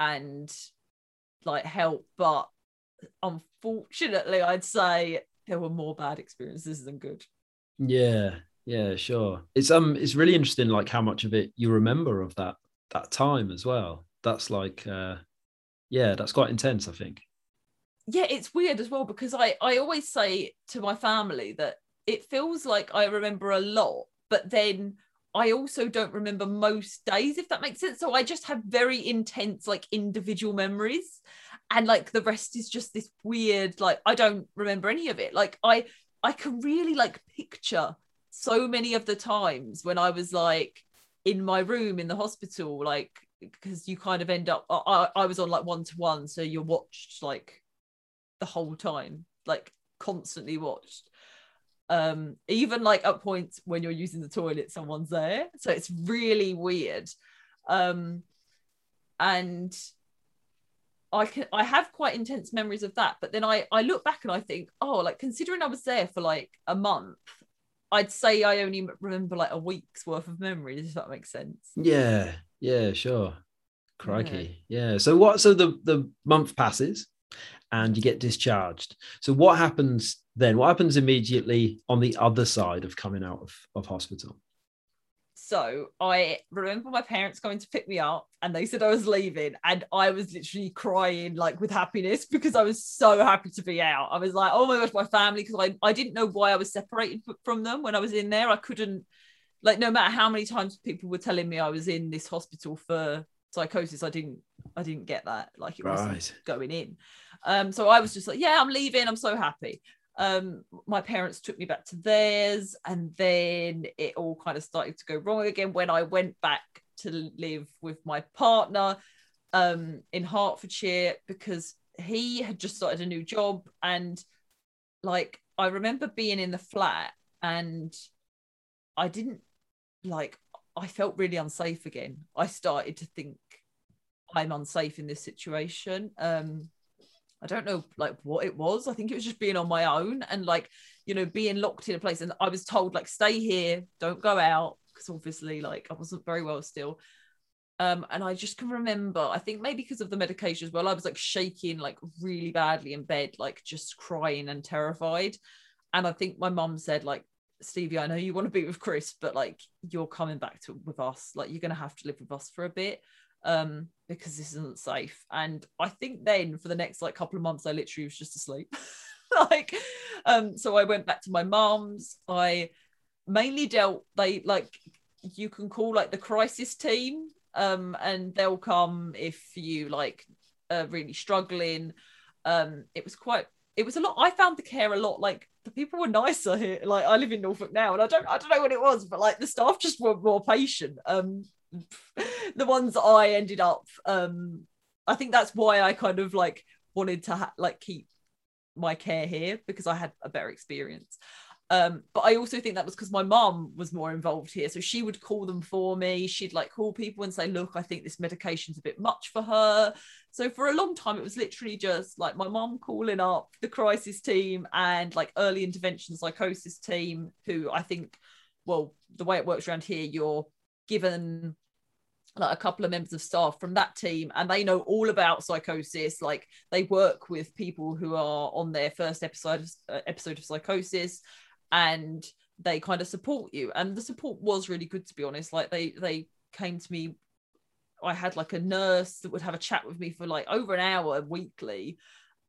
and like help but unfortunately i'd say there were more bad experiences than good. Yeah, yeah, sure. It's um, it's really interesting, like how much of it you remember of that that time as well. That's like, uh, yeah, that's quite intense. I think. Yeah, it's weird as well because I I always say to my family that it feels like I remember a lot, but then I also don't remember most days, if that makes sense. So I just have very intense, like individual memories and like the rest is just this weird like i don't remember any of it like i i can really like picture so many of the times when i was like in my room in the hospital like because you kind of end up I, I was on like one to one so you're watched like the whole time like constantly watched um even like at points when you're using the toilet someone's there so it's really weird um and I can I have quite intense memories of that, but then I I look back and I think, oh, like considering I was there for like a month, I'd say I only remember like a week's worth of memories, if that makes sense. Yeah, yeah, sure. Crikey, yeah. yeah. So what? So the the month passes, and you get discharged. So what happens then? What happens immediately on the other side of coming out of of hospital? So I remember my parents going to pick me up and they said I was leaving and I was literally crying like with happiness because I was so happy to be out. I was like, oh my gosh, my family, because I, I didn't know why I was separated from them when I was in there. I couldn't like no matter how many times people were telling me I was in this hospital for psychosis, I didn't I didn't get that. Like it was right. going in. Um so I was just like, yeah, I'm leaving. I'm so happy um my parents took me back to theirs and then it all kind of started to go wrong again when i went back to live with my partner um in hertfordshire because he had just started a new job and like i remember being in the flat and i didn't like i felt really unsafe again i started to think i'm unsafe in this situation um I don't know like what it was. I think it was just being on my own and like, you know, being locked in a place. And I was told like stay here, don't go out. Because obviously like I wasn't very well still. Um, and I just can remember, I think maybe because of the medication as well, I was like shaking like really badly in bed, like just crying and terrified. And I think my mum said, like, Stevie, I know you want to be with Chris, but like you're coming back to with us. Like you're gonna have to live with us for a bit um, because this isn't safe. And I think then for the next like couple of months, I literally was just asleep. like, um, so I went back to my mom's. I mainly dealt they like you can call like the crisis team, um, and they'll come if you like are really struggling. Um, it was quite it was a lot. I found the care a lot like the people were nicer here. Like I live in Norfolk now, and I don't I don't know what it was, but like the staff just were more patient. Um, the ones I ended up um I think that's why I kind of like wanted to ha- like keep my care here because I had a better experience. Um, but I also think that was because my mom was more involved here. So she would call them for me. She'd like call people and say, Look, I think this medication's a bit much for her. So for a long time, it was literally just like my mom calling up the crisis team and like early intervention psychosis team, who I think, well, the way it works around here, you're given like a couple of members of staff from that team and they know all about psychosis. Like they work with people who are on their first episode of, uh, episode of psychosis and they kind of support you. And the support was really good to be honest. Like they they came to me i had like a nurse that would have a chat with me for like over an hour weekly.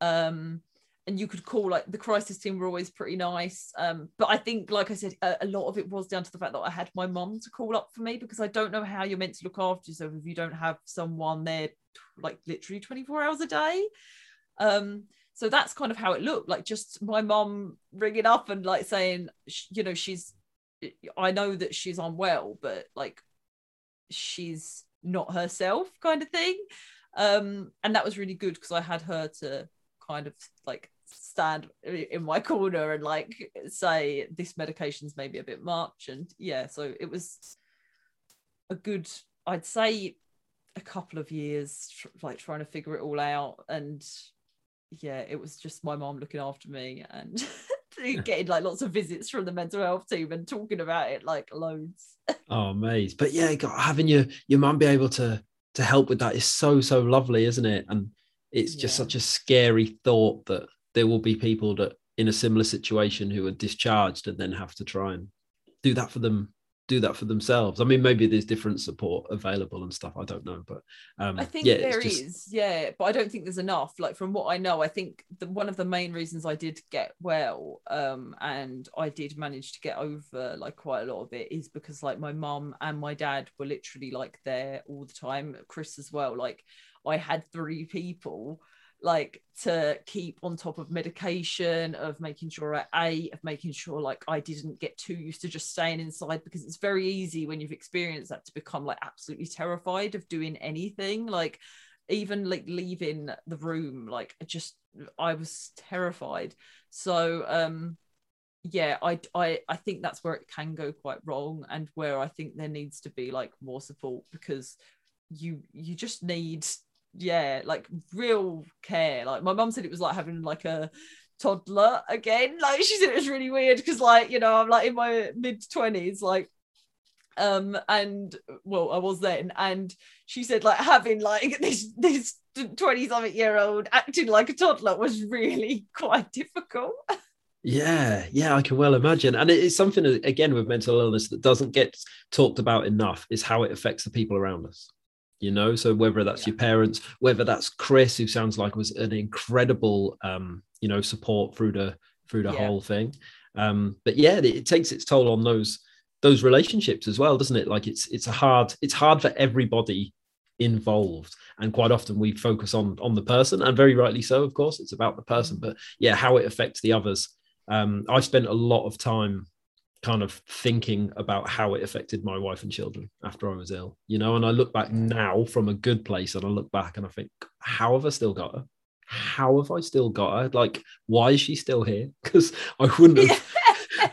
Um and you could call like the crisis team were always pretty nice um but i think like i said a, a, lot of it was down to the fact that i had my mum to call up for me because i don't know how you're meant to look after yourself if you don't have someone there like literally 24 hours a day. Um so that's kind of how it looked like just my mum ringing up and like saying you know she's i know that she's unwell but like she's not herself kind of thing. Um and that was really good because i had her to kind of like stand in my corner and like say this medication's maybe a bit much. And yeah so it was a good i'd say a couple of years like trying to figure it all out. And yeah it was just my mom looking after me and getting like lots of visits from the mental health team and talking about it like loads. Oh mate but yeah having your your mum be able to to help with that is so so lovely isn't it? And it's just yeah. such a scary thought that there will be people that in a similar situation who are discharged and then have to try and do that for them do that for themselves. I mean maybe there's different support available and stuff. I don't know but um i think yeah, there just... is, yeah but i don't think there's enough. Like from what i know i think the, one of the main reasons i did get well um and i did manage to get over like quite a lot of it is because like my mum and my dad were literally like there all the time. Chris as well. Like i had three people like to keep on top of medication of making sure i ate of making sure like i didn't get too used to just staying inside because it's very easy when you've experienced that to become like absolutely terrified of doing anything. Like even like leaving the room like just i was terrified. So um yeah I, I i think that's where it can go quite wrong and where i think there needs to be like more support because you you just need yeah, like real care. Like my mum said it was like having like a toddler again. Like she said it was really weird because like, you know, I'm like in my mid 20s, like um and well I was then and she said like having like this this 20 something year old acting like a toddler was really quite difficult yeah yeah i can well imagine and it's something again with mental illness that doesn't get talked about enough is how it affects the people around us you know so whether that's yeah. your parents whether that's chris who sounds like was an incredible um you know support through the through the yeah. whole thing um but yeah it, it, takes its toll on those those relationships as well doesn't it like it's it's a hard it's hard for everybody involved and quite often we focus on on the person and very rightly so of course it's about the person mm. but yeah how it affects the others um i spent a lot of time kind of thinking about how it affected my wife and children after I was ill, you know. And I look back mm. now from a good place and I look back and I think, how have I still got her? How have I still got her? Like, why is she still here? Because I wouldn't have,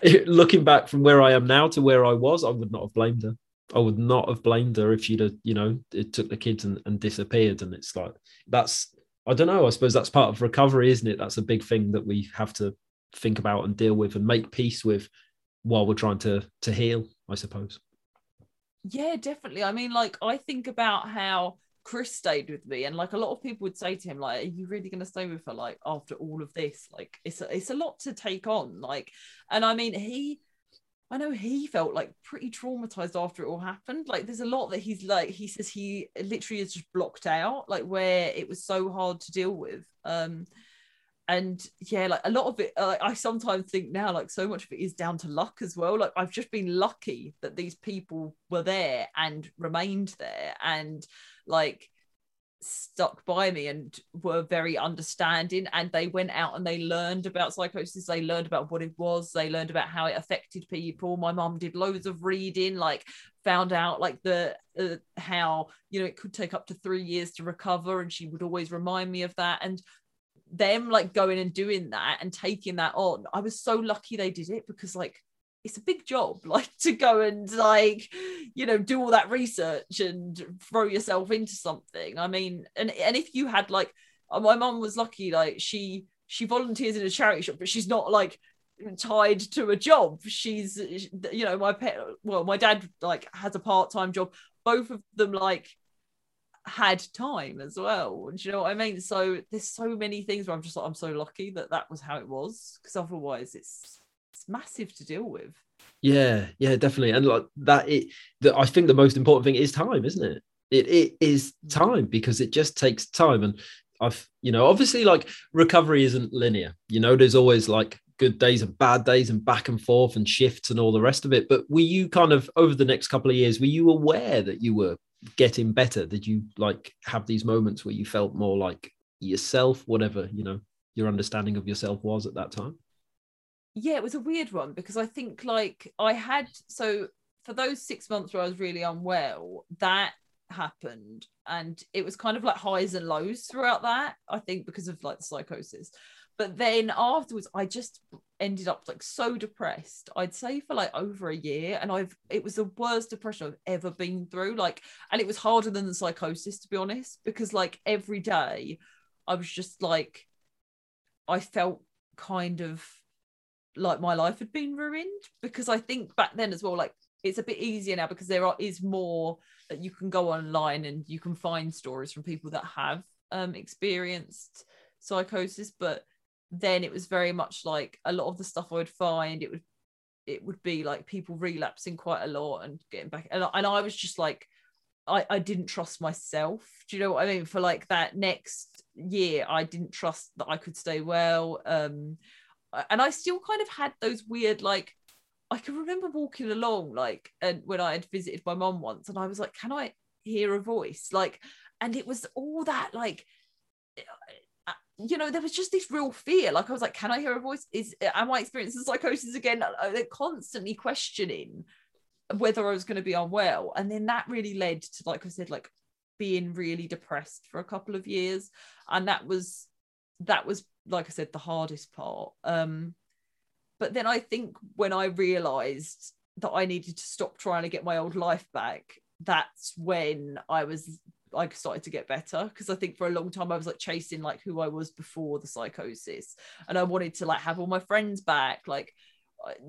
looking back from where I am now to where I was, I would not have blamed her. I would not have blamed her if she'd have, you know, it took the kids and, and disappeared. And it's like, that's, I don't know. I suppose that's part of recovery, isn't it? That's a big thing that we have to think about and deal with and make peace with while we're trying to to heal, I suppose. Yeah, definitely. I mean, like I think about how Chris stayed with me, and like a lot of people would say to him, like, "Are you really going to stay with her?" Like after all of this, like it's a, it's a lot to take on. Like, and I mean, he, I know he felt like pretty traumatized after it all happened. Like, there's a lot that he's like, he says he literally is just blocked out, like where it was so hard to deal with. Um, and yeah like a lot of it uh, i sometimes think now like so much of it is down to luck as well. Like i've just been lucky that these people were there and remained there and like stuck by me and were very understanding. And they went out and they learned about psychosis. They learned about what it was. They learned about how it affected people. My mom did loads of reading like found out like the uh, how you know it could take up to 3 years to recover and she would always remind me of that. And them like going and doing that and taking that on i was so lucky they did it because like it's a big job like to go and like you know do all that research and throw yourself into something. I mean and and if you had like uh, my mom was lucky like she she volunteers in a charity shop but she's not like tied to a job. She's you know my pet well my dad like has a part-time job. Both of them like had time as well. Do you know what I mean? So there's so many things where I'm just like, I'm so lucky that that was how it was, because otherwise it's it's massive to deal with. Yeah, yeah, definitely. And like that, it. that I think the most important thing is time, isn't it? It it is time because it just takes time. And I've, you know, obviously, like recovery isn't linear. You know, there's always like good days and bad days and back and forth and shifts and all the rest of it. But were you kind of over the next couple of years? Were you aware that you were getting better? Did you like have these moments where you felt more like yourself, whatever you know your understanding of yourself was at that time? yeah it was a weird one because i think like i had so for those six months where i was really unwell that happened and it was kind of like highs and lows throughout that i think because of like the psychosis but then afterwards i just ended up like so depressed i'd say for like over a year and i've it was the worst depression i've ever been through like and it was harder than the psychosis to be honest because like every day i was just like i felt kind of like my life had been ruined because I think back then as well, like it's a bit easier now because there are, is more that you can go online and you can find stories from people that have um, experienced psychosis. But then it was very much like a lot of the stuff I would find, it would it would be like people relapsing quite a lot and getting back. And, I- and I was just like, I, I didn't trust myself. Do you know what I mean? For like that next year, I didn't trust that I could stay well. Um, and I still kind of had those weird like I can remember walking along like and when I had visited my mom once and I was like can I hear a voice like and it was all that like you know there was just this real fear. Like I was like can I hear a voice? Is am I experiencing psychosis again? Uh, they're constantly questioning whether I was going to be unwell. And then that really led to like I said like being really depressed for a couple of years. And that was that was like I said the hardest part. Um but then I think when I realized that I needed to stop trying to get my old life back that's when I was I started to get better because I think for a long time I was like chasing like who I was before the psychosis and I wanted to like have all my friends back like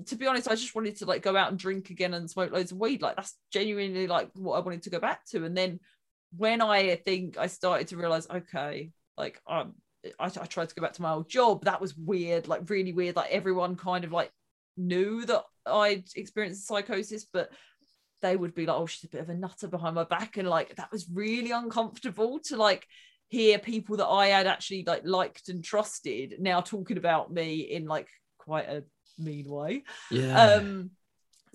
to be honest I just wanted to like go out and drink again and smoke loads of weed like that's genuinely like what I wanted to go back to and then when I think I started to realize okay like I'm I, I tried to go back to my old job. That was weird, like really weird. Like everyone kind of like knew that I'd experienced psychosis, but they would be like, "Oh, she's a bit of a nutter behind my back," and like that was really uncomfortable to like hear people that I had actually like liked and trusted now talking about me in like quite a mean way. Yeah. Um,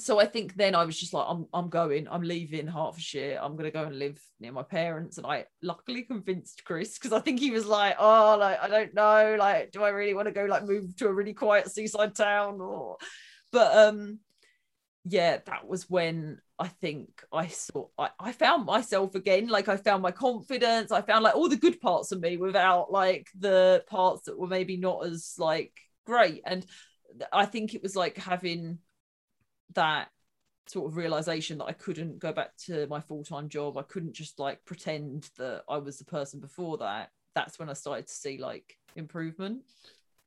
so I think then I was just like, I'm, I'm going, I'm leaving Hertfordshire. I'm gonna go and live near my parents. And I luckily convinced Chris because I think he was like, oh, like I don't know, like, do I really want to go like move to a really quiet seaside town or? But um, yeah, that was when I think I saw I, I found myself again. Like I found my confidence. I found like all the good parts of me without like the parts that were maybe not as like great. And I think it was like having that sort of realization that I couldn't go back to my full-time job. I couldn't just like pretend that I was the person before that. That's when I started to see like improvement.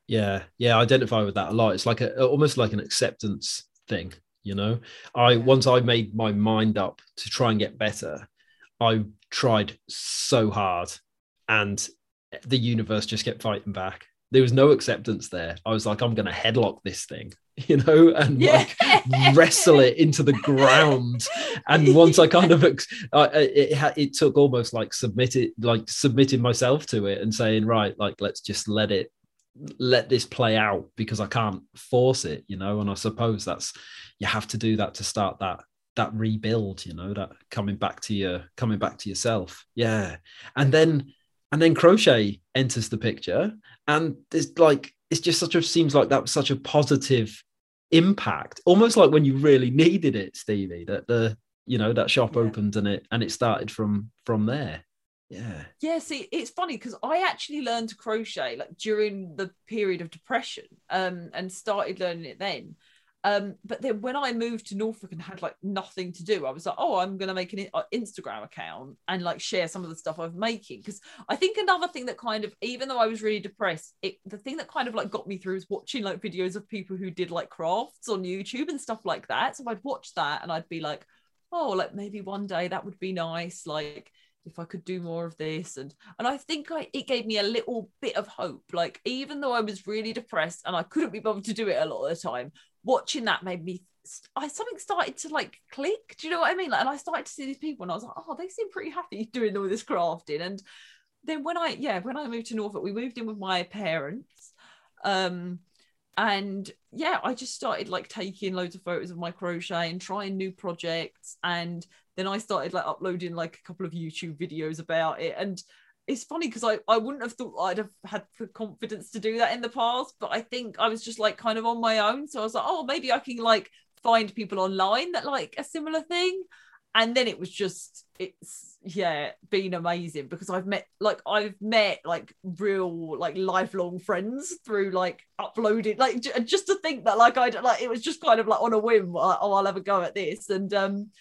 Yeah, yeah, I identify with that a lot. It's like a almost like an acceptance thing, you know. I once I made my mind up to try and get better, I tried so hard and the universe just kept fighting back. There was no acceptance there. I was like, I'm gonna headlock this thing, you know, and Yeah. like wrestle it into the ground. And once I kind of, I- it, it took almost like submitted, like submitting myself to it and saying, right, like let's just let it, let this play out because I can't force it, you know. And I suppose that's you have to do that to start that that rebuild, you know, that coming back to your coming back to yourself. Yeah, and then and then crochet enters the picture, and it's like it's just such a seems like that was such a positive impact almost like when you really needed it stevie that the you know that shop Yeah. opened and it and it started from from there yeah Yeah, see, it's funny because I actually learned to crochet like during the period of depression, um, and started learning it then. Um, but then when I moved to Norfolk and had like nothing to do, I was like, oh, I'm gonna make an uh, Instagram account and like share some of the stuff I'm making. Because I think another thing that kind of, even though I was really depressed, it the thing that kind of like got me through is watching like videos of people who did like crafts on YouTube and stuff like that. So I'd watch that and I'd be like, oh like maybe one day that would be nice like if I could do more of this. And and I think I it gave me a little bit of hope. Like even though I was really depressed and I couldn't be bothered to do it a lot of the time watching that made me I something started to like click. Do you know what I mean? Like, and I started to see these people and I was like oh they seem pretty happy doing all this crafting. And then when I yeah when I moved to Norfolk we moved in with my parents. Um and yeah i just started like taking loads of photos of my crochet and trying new projects. And then i started like uploading like a couple of youtube videos about it. And it's funny because I, I wouldn't have thought I'd have had the confidence to do that in the past, but I think I was just like kind of on my own. So I was like, oh, maybe I can like find people online that like a similar thing. And then it was just it's yeah been amazing because i've met like i've met like real like lifelong friends through like uploading like j- just to think that like I'd like it was just kind of like on a whim oh i'll have a go at this. And um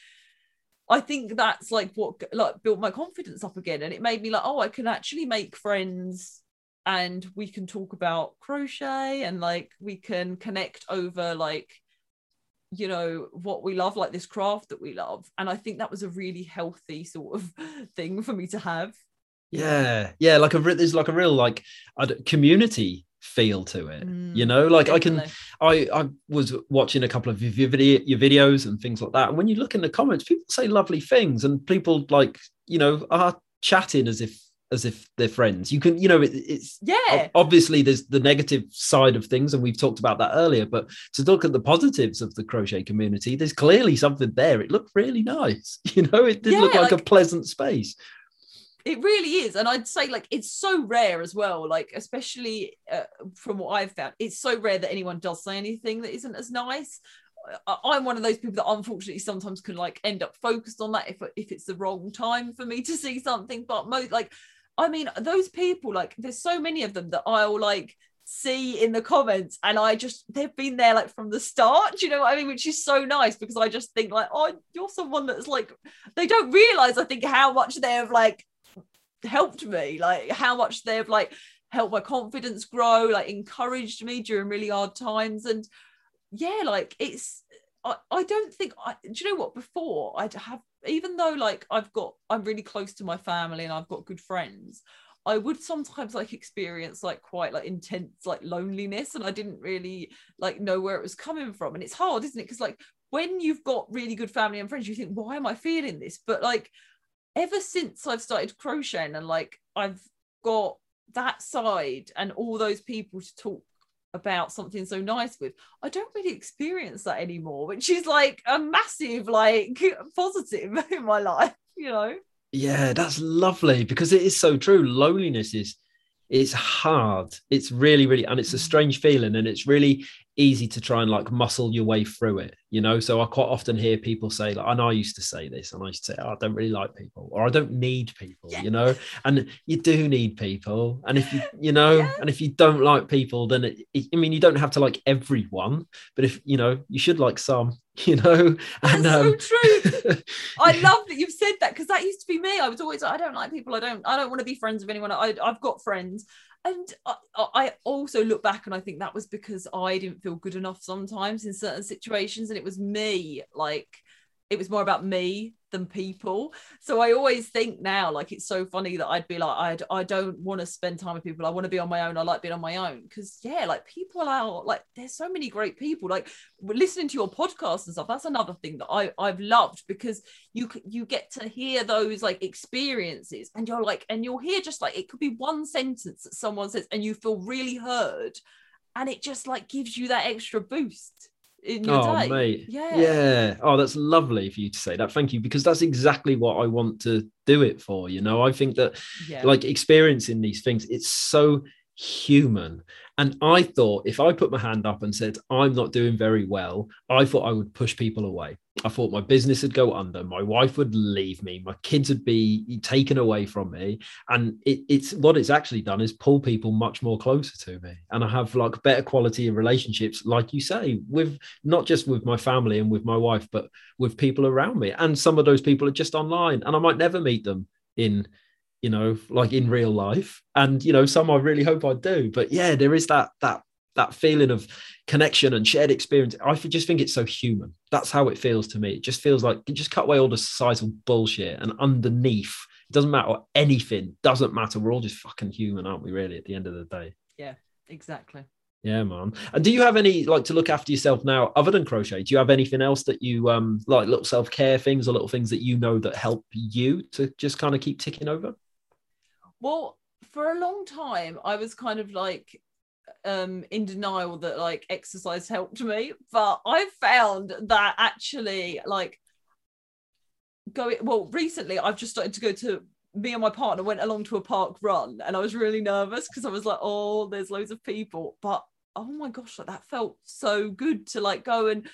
i think that's like what like built my confidence up again and it made me like oh i can actually make friends and we can talk about crochet and like we can connect over like you know what we love like this craft that we love and i think that was a really healthy sort of thing for me to have. Yeah yeah like a there's like a real like community feel to it mm, you know like definitely. i can i i was watching a couple of your video your videos and things like that and when you look in the comments people say lovely things and people like you know are chatting as if as if they're friends. You can, you know, it, it's yeah. Obviously, there's the negative side of things, and we've talked about that earlier. But to look at the positives of the crochet community, there's clearly something there. It looked really nice. You know, it did yeah, look like, like a pleasant space. It really is, and I'd say like it's so rare as well. Like especially uh, from what I've found, it's so rare that anyone does say anything that isn't as nice. I'm one of those people that unfortunately sometimes can like end up focused on that if if it's the wrong time for me to see something. But most like I mean, those people, like, there's so many of them that I'll like see in the comments, and I just they've been there like from the start. You know what I mean? Which is so nice because I just think like, oh, you're someone that's like, they don't realize I think how much they've like helped me, like how much they've like helped my confidence grow, like encouraged me during really hard times, and yeah, like it's I, I don't think I do you know what? Before I'd have even though like I've got I'm really close to my family and I've got good friends I would sometimes like experience like quite like intense like loneliness. And I didn't really like know where it was coming from. And it's hard isn't it? Because like when you've got really good family and friends you think why am I feeling this? But like ever since I've started crocheting and like I've got that side and all those people to talk about something so nice with i don't really experience that anymore which is like a massive like positive in my life you know? Yeah that's lovely because it is so true. Loneliness is it's hard. It's really really and it's a mm. strange feeling and it's really easy to try and like muscle your way through it you know? So i quite often hear people say like and i used to say this and i used to say oh, i don't really like people or i don't need people yeah. you know? And you do need people and if you you know yeah. and if you don't like people then it, it, i mean you don't have to like everyone but if you know you should like some you know? And, That's um, so true. I love that you've said that because that used to be me. I was always i don't like people. I don't i don't want to be friends with anyone. I, i've got friends and I, I, also look back and I think that was because I didn't feel good enough sometimes in certain situations, and it was me like it was more about me than people. So I always think now, like it's so funny that I'd be like, I I don't want to spend time with people. I want to be on my own. I like being on my own because yeah, like people are like there's so many great people. Like listening to your podcast and stuff. That's another thing that I I've loved because you you get to hear those like experiences and you're like and you'll hear just like it could be one sentence that someone says and you feel really heard and it just like gives you that extra boost in your oh, day. Mate. Yeah. Yeah. Oh, that's lovely for you to say that. Thank you. Because that's exactly what I want to do it for. You know, I think that yeah. like experiencing these things, it's so human. And I thought if I put my hand up and said, I'm not doing very well, I thought I would push people away. I thought my business would go under, my wife would leave me, my kids would be taken away from me. And it, it's what it's actually done is pull people much more closer to me. And I have like better quality of relationships, like you say, with not just with my family and with my wife, but with people around me. And some of those people are just online and I might never meet them in you know, like in real life. And you know, some I really hope I do. But yeah, there is that that that feeling of connection and shared experience. I just think it's so human. That's how it feels to me. It just feels like you just cut away all the societal bullshit and underneath, it doesn't matter anything, doesn't matter. We're all just fucking human, aren't we, really, at the end of the day? Yeah, exactly. Yeah, man. And do you have any like to look after yourself now other than crochet? Do you have anything else that you um like little self-care things or little things that you know that help you to just kind of keep ticking over? Well, for a long time I was kind of like um in denial that like exercise helped me, but I've found that actually like going well recently I've just started to go to me and my partner went along to a park run and I was really nervous because I was like, oh, there's loads of people. But oh my gosh, like that felt so good to like go and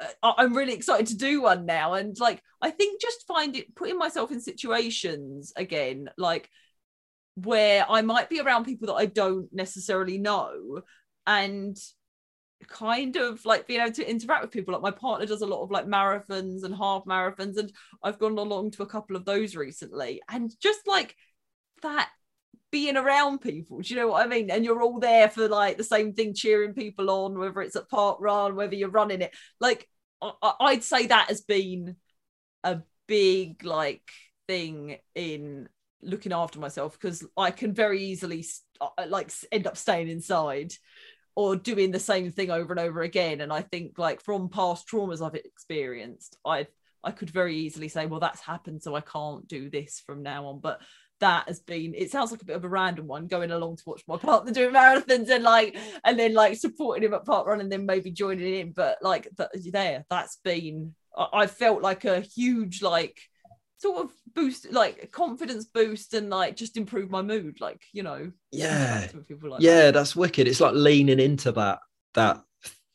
uh, I'm really excited to do one now. And like, I think just find it putting myself in situations again, like where I might be around people that I don't necessarily know and kind of like being able to interact with people. Like my partner does a lot of like marathons and half marathons and I've gone along to a couple of those recently. And just like that being around people do you know what I mean? And you're all there for like the same thing cheering people on whether it's a park run whether you're running it. Like I- I'd say that has been a big like thing in looking after myself because I can very easily uh, like end up staying inside or doing the same thing over and over again. And i think like from past traumas i've experienced i i could very easily say well that's happened so i can't do this from now on. But that has been it sounds like a bit of a random one going along to watch my partner doing marathons and like and then like supporting him at park run and then maybe joining in. But like there that's been I, I felt like a huge like sort of boost like confidence boost and like just improve my mood like you know yeah like yeah that. that's wicked it's like leaning into that that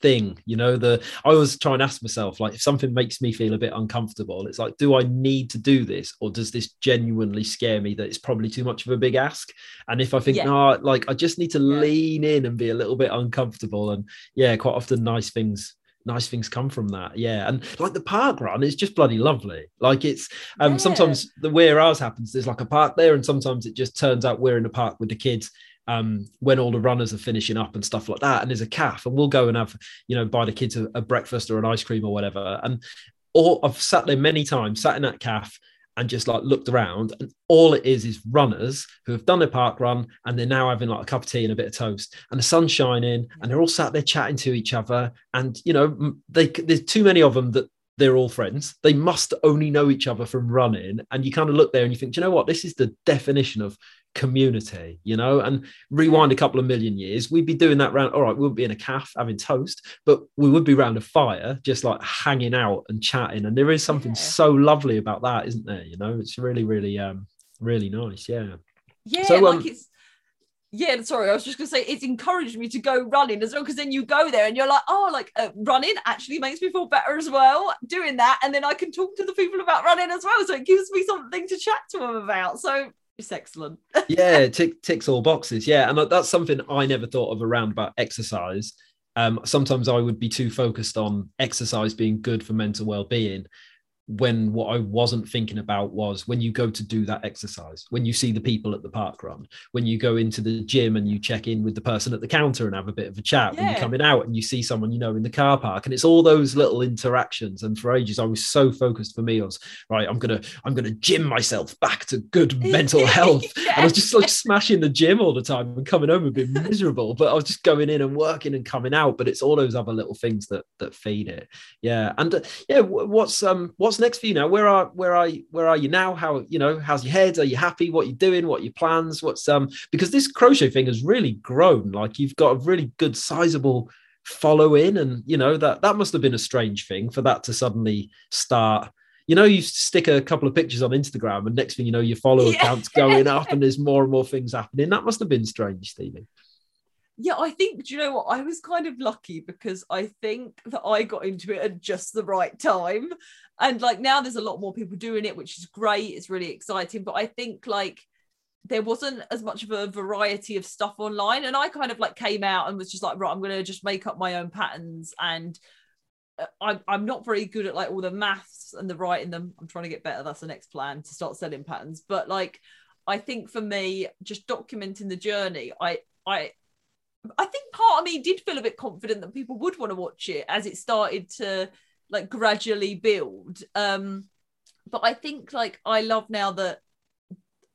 thing you know the i always try and ask myself like if something makes me feel a bit uncomfortable it's like do i need to do this or does this genuinely scare me that it's probably too much of a big ask and if i think yeah. no like i just need to yeah. lean in and be a little bit uncomfortable and yeah quite often nice things nice things come from that. Yeah. And like the park run is just bloody lovely. Like it's um yeah. sometimes the where ours happens, there's like a park there, and sometimes it just turns out we're in the park with the kids um, when all the runners are finishing up and stuff like that. And there's a calf, and we'll go and have, you know, buy the kids a, a breakfast or an ice cream or whatever. And or I've sat there many times, sat in that calf and just like looked around and all it is is runners who have done a park run and they're now having like a cup of tea and a bit of toast and the sun's shining and they're all sat there chatting to each other and you know they there's too many of them that they're all friends. They must only know each other from running and you kind of look there and you think you know what? This is the definition of community, you know, and rewind a couple of million years, we'd be doing that round. All right, we wouldn't be in a calf having toast, but we would be around a fire, just like hanging out and chatting. And there is something yeah. so lovely about that, isn't there? You know, it's really, really, um, really nice. Yeah. Yeah, so, um, like it's yeah, sorry, I was just gonna say it's encouraged me to go running as well because then you go there and you're like, oh, like uh, running actually makes me feel better as well. Doing that, and then I can talk to the people about running as well, so it gives me something to chat to them about. So it's excellent. yeah, tick, ticks all boxes. Yeah, and that's something I never thought of around about exercise. Um, sometimes I would be too focused on exercise being good for mental well-being when what I wasn't thinking about was when you go to do that exercise, when you see the people at the park run, when you go into the gym and you check in with the person at the counter and have a bit of a chat, yeah. when you're coming out and you see someone you know in the car park, and it's all those little interactions. And for ages, I was so focused for me, I was right. I'm gonna I'm gonna gym myself back to good mental health. And I was just like smashing the gym all the time and coming home a bit miserable, but I was just going in and working and coming out. But it's all those other little things that that feed it. Yeah, and uh, yeah, what's um what's what's next for you now? Where are where are you, where are you now? How you know how's your head? Are you happy? What you're doing? What your plans? What's um because this crochet thing has really grown. Like you've got a really good sizable follow in, and you know that that must have been a strange thing for that to suddenly start. You know, you stick a couple of pictures on Instagram, and next thing you know, your follower yeah. count's going up, and there's more and more things happening. That must have been strange, Stevie yeah, I think, do you know what? I was kind of lucky because I think that I got into it at just the right time. And like now there's a lot more people doing it, which is great. It's really exciting. But I think like there wasn't as much of a variety of stuff online. And I kind of like came out and was just like, right, I'm going to just make up my own patterns. And uh, I, I'm not very good at like all the maths and the writing them. I'm trying to get better. That's the next plan to start selling patterns. But like, I think for me, just documenting the journey, I, I, I think part of me did feel a bit confident that people would want to watch it as it started to like gradually build. Um, but I think like I love now that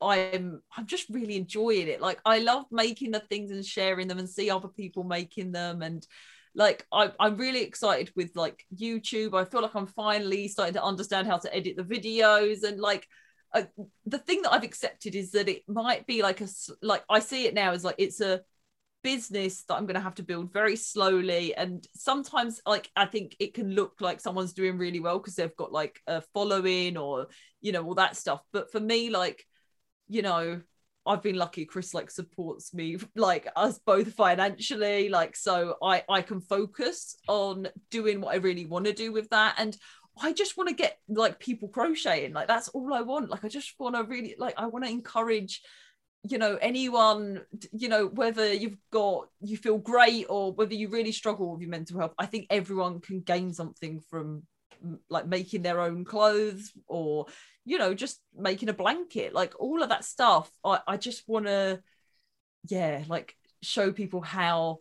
I'm I'm just really enjoying it. Like I love making the things and sharing them and see other people making them and like I, I'm really excited with like YouTube. I feel like I'm finally starting to understand how to edit the videos and like uh, the thing that I've accepted is that it might be like a like I see it now as like it's a business that I'm going to have to build very slowly and sometimes like I think it can look like someone's doing really well because they've got like a following or you know all that stuff. But for me like you know I've been lucky Chris like supports me like us both financially like so I I can focus on doing what I really want to do with that. And I just want to get like people crocheting like that's all I want. Like I just want to really like I want to encourage you know anyone you know whether you've got you feel great or whether you really struggle with your mental health I think everyone can gain something from like making their own clothes or you know just making a blanket like all of that stuff. I, I just want to yeah like show people how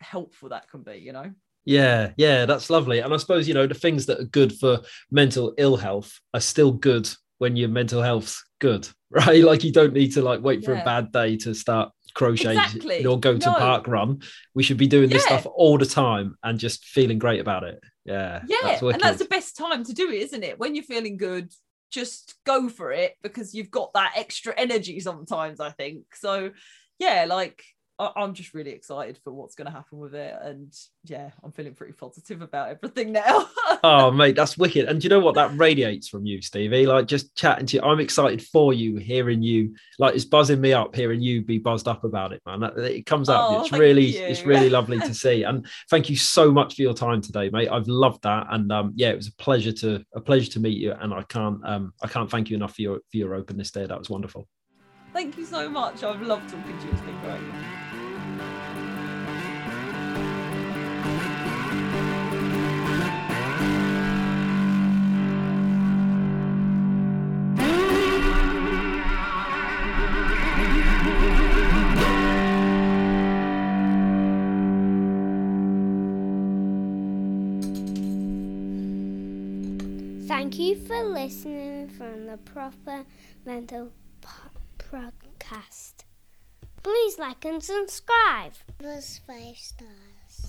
helpful that can be you know? Yeah yeah that's lovely. And i suppose you know the things that are good for mental ill health are still good when your mental health's good right? Like you don't need to like wait for yeah. a bad day to start crocheting exactly. or go to no. park run. We should be doing this stuff all the time and just feeling great about it. Yeah yeah that's and that's the best time to do it isn't it? When you're feeling good just go for it because you've got that extra energy sometimes i think. So yeah like I'm just really excited for what's going to happen with it, and yeah, I'm feeling pretty positive about everything now. oh, mate, that's wicked! And do you know what that radiates from you, Stevie? Like just chatting to you, I'm excited for you, hearing you. Like it's buzzing me up, hearing you be buzzed up about it, man. It comes out. Oh, it's really, you. it's really lovely to see. And thank you so much for your time today, mate. I've loved that, and um, yeah, it was a pleasure to a pleasure to meet you. And I can't, um, I can't thank you enough for your for your openness there. That was wonderful. Thank you so much. I've loved talking to you. It's been great. Thank you for listening from the Proper Mental Podcast. Please like and subscribe. Plus five stars.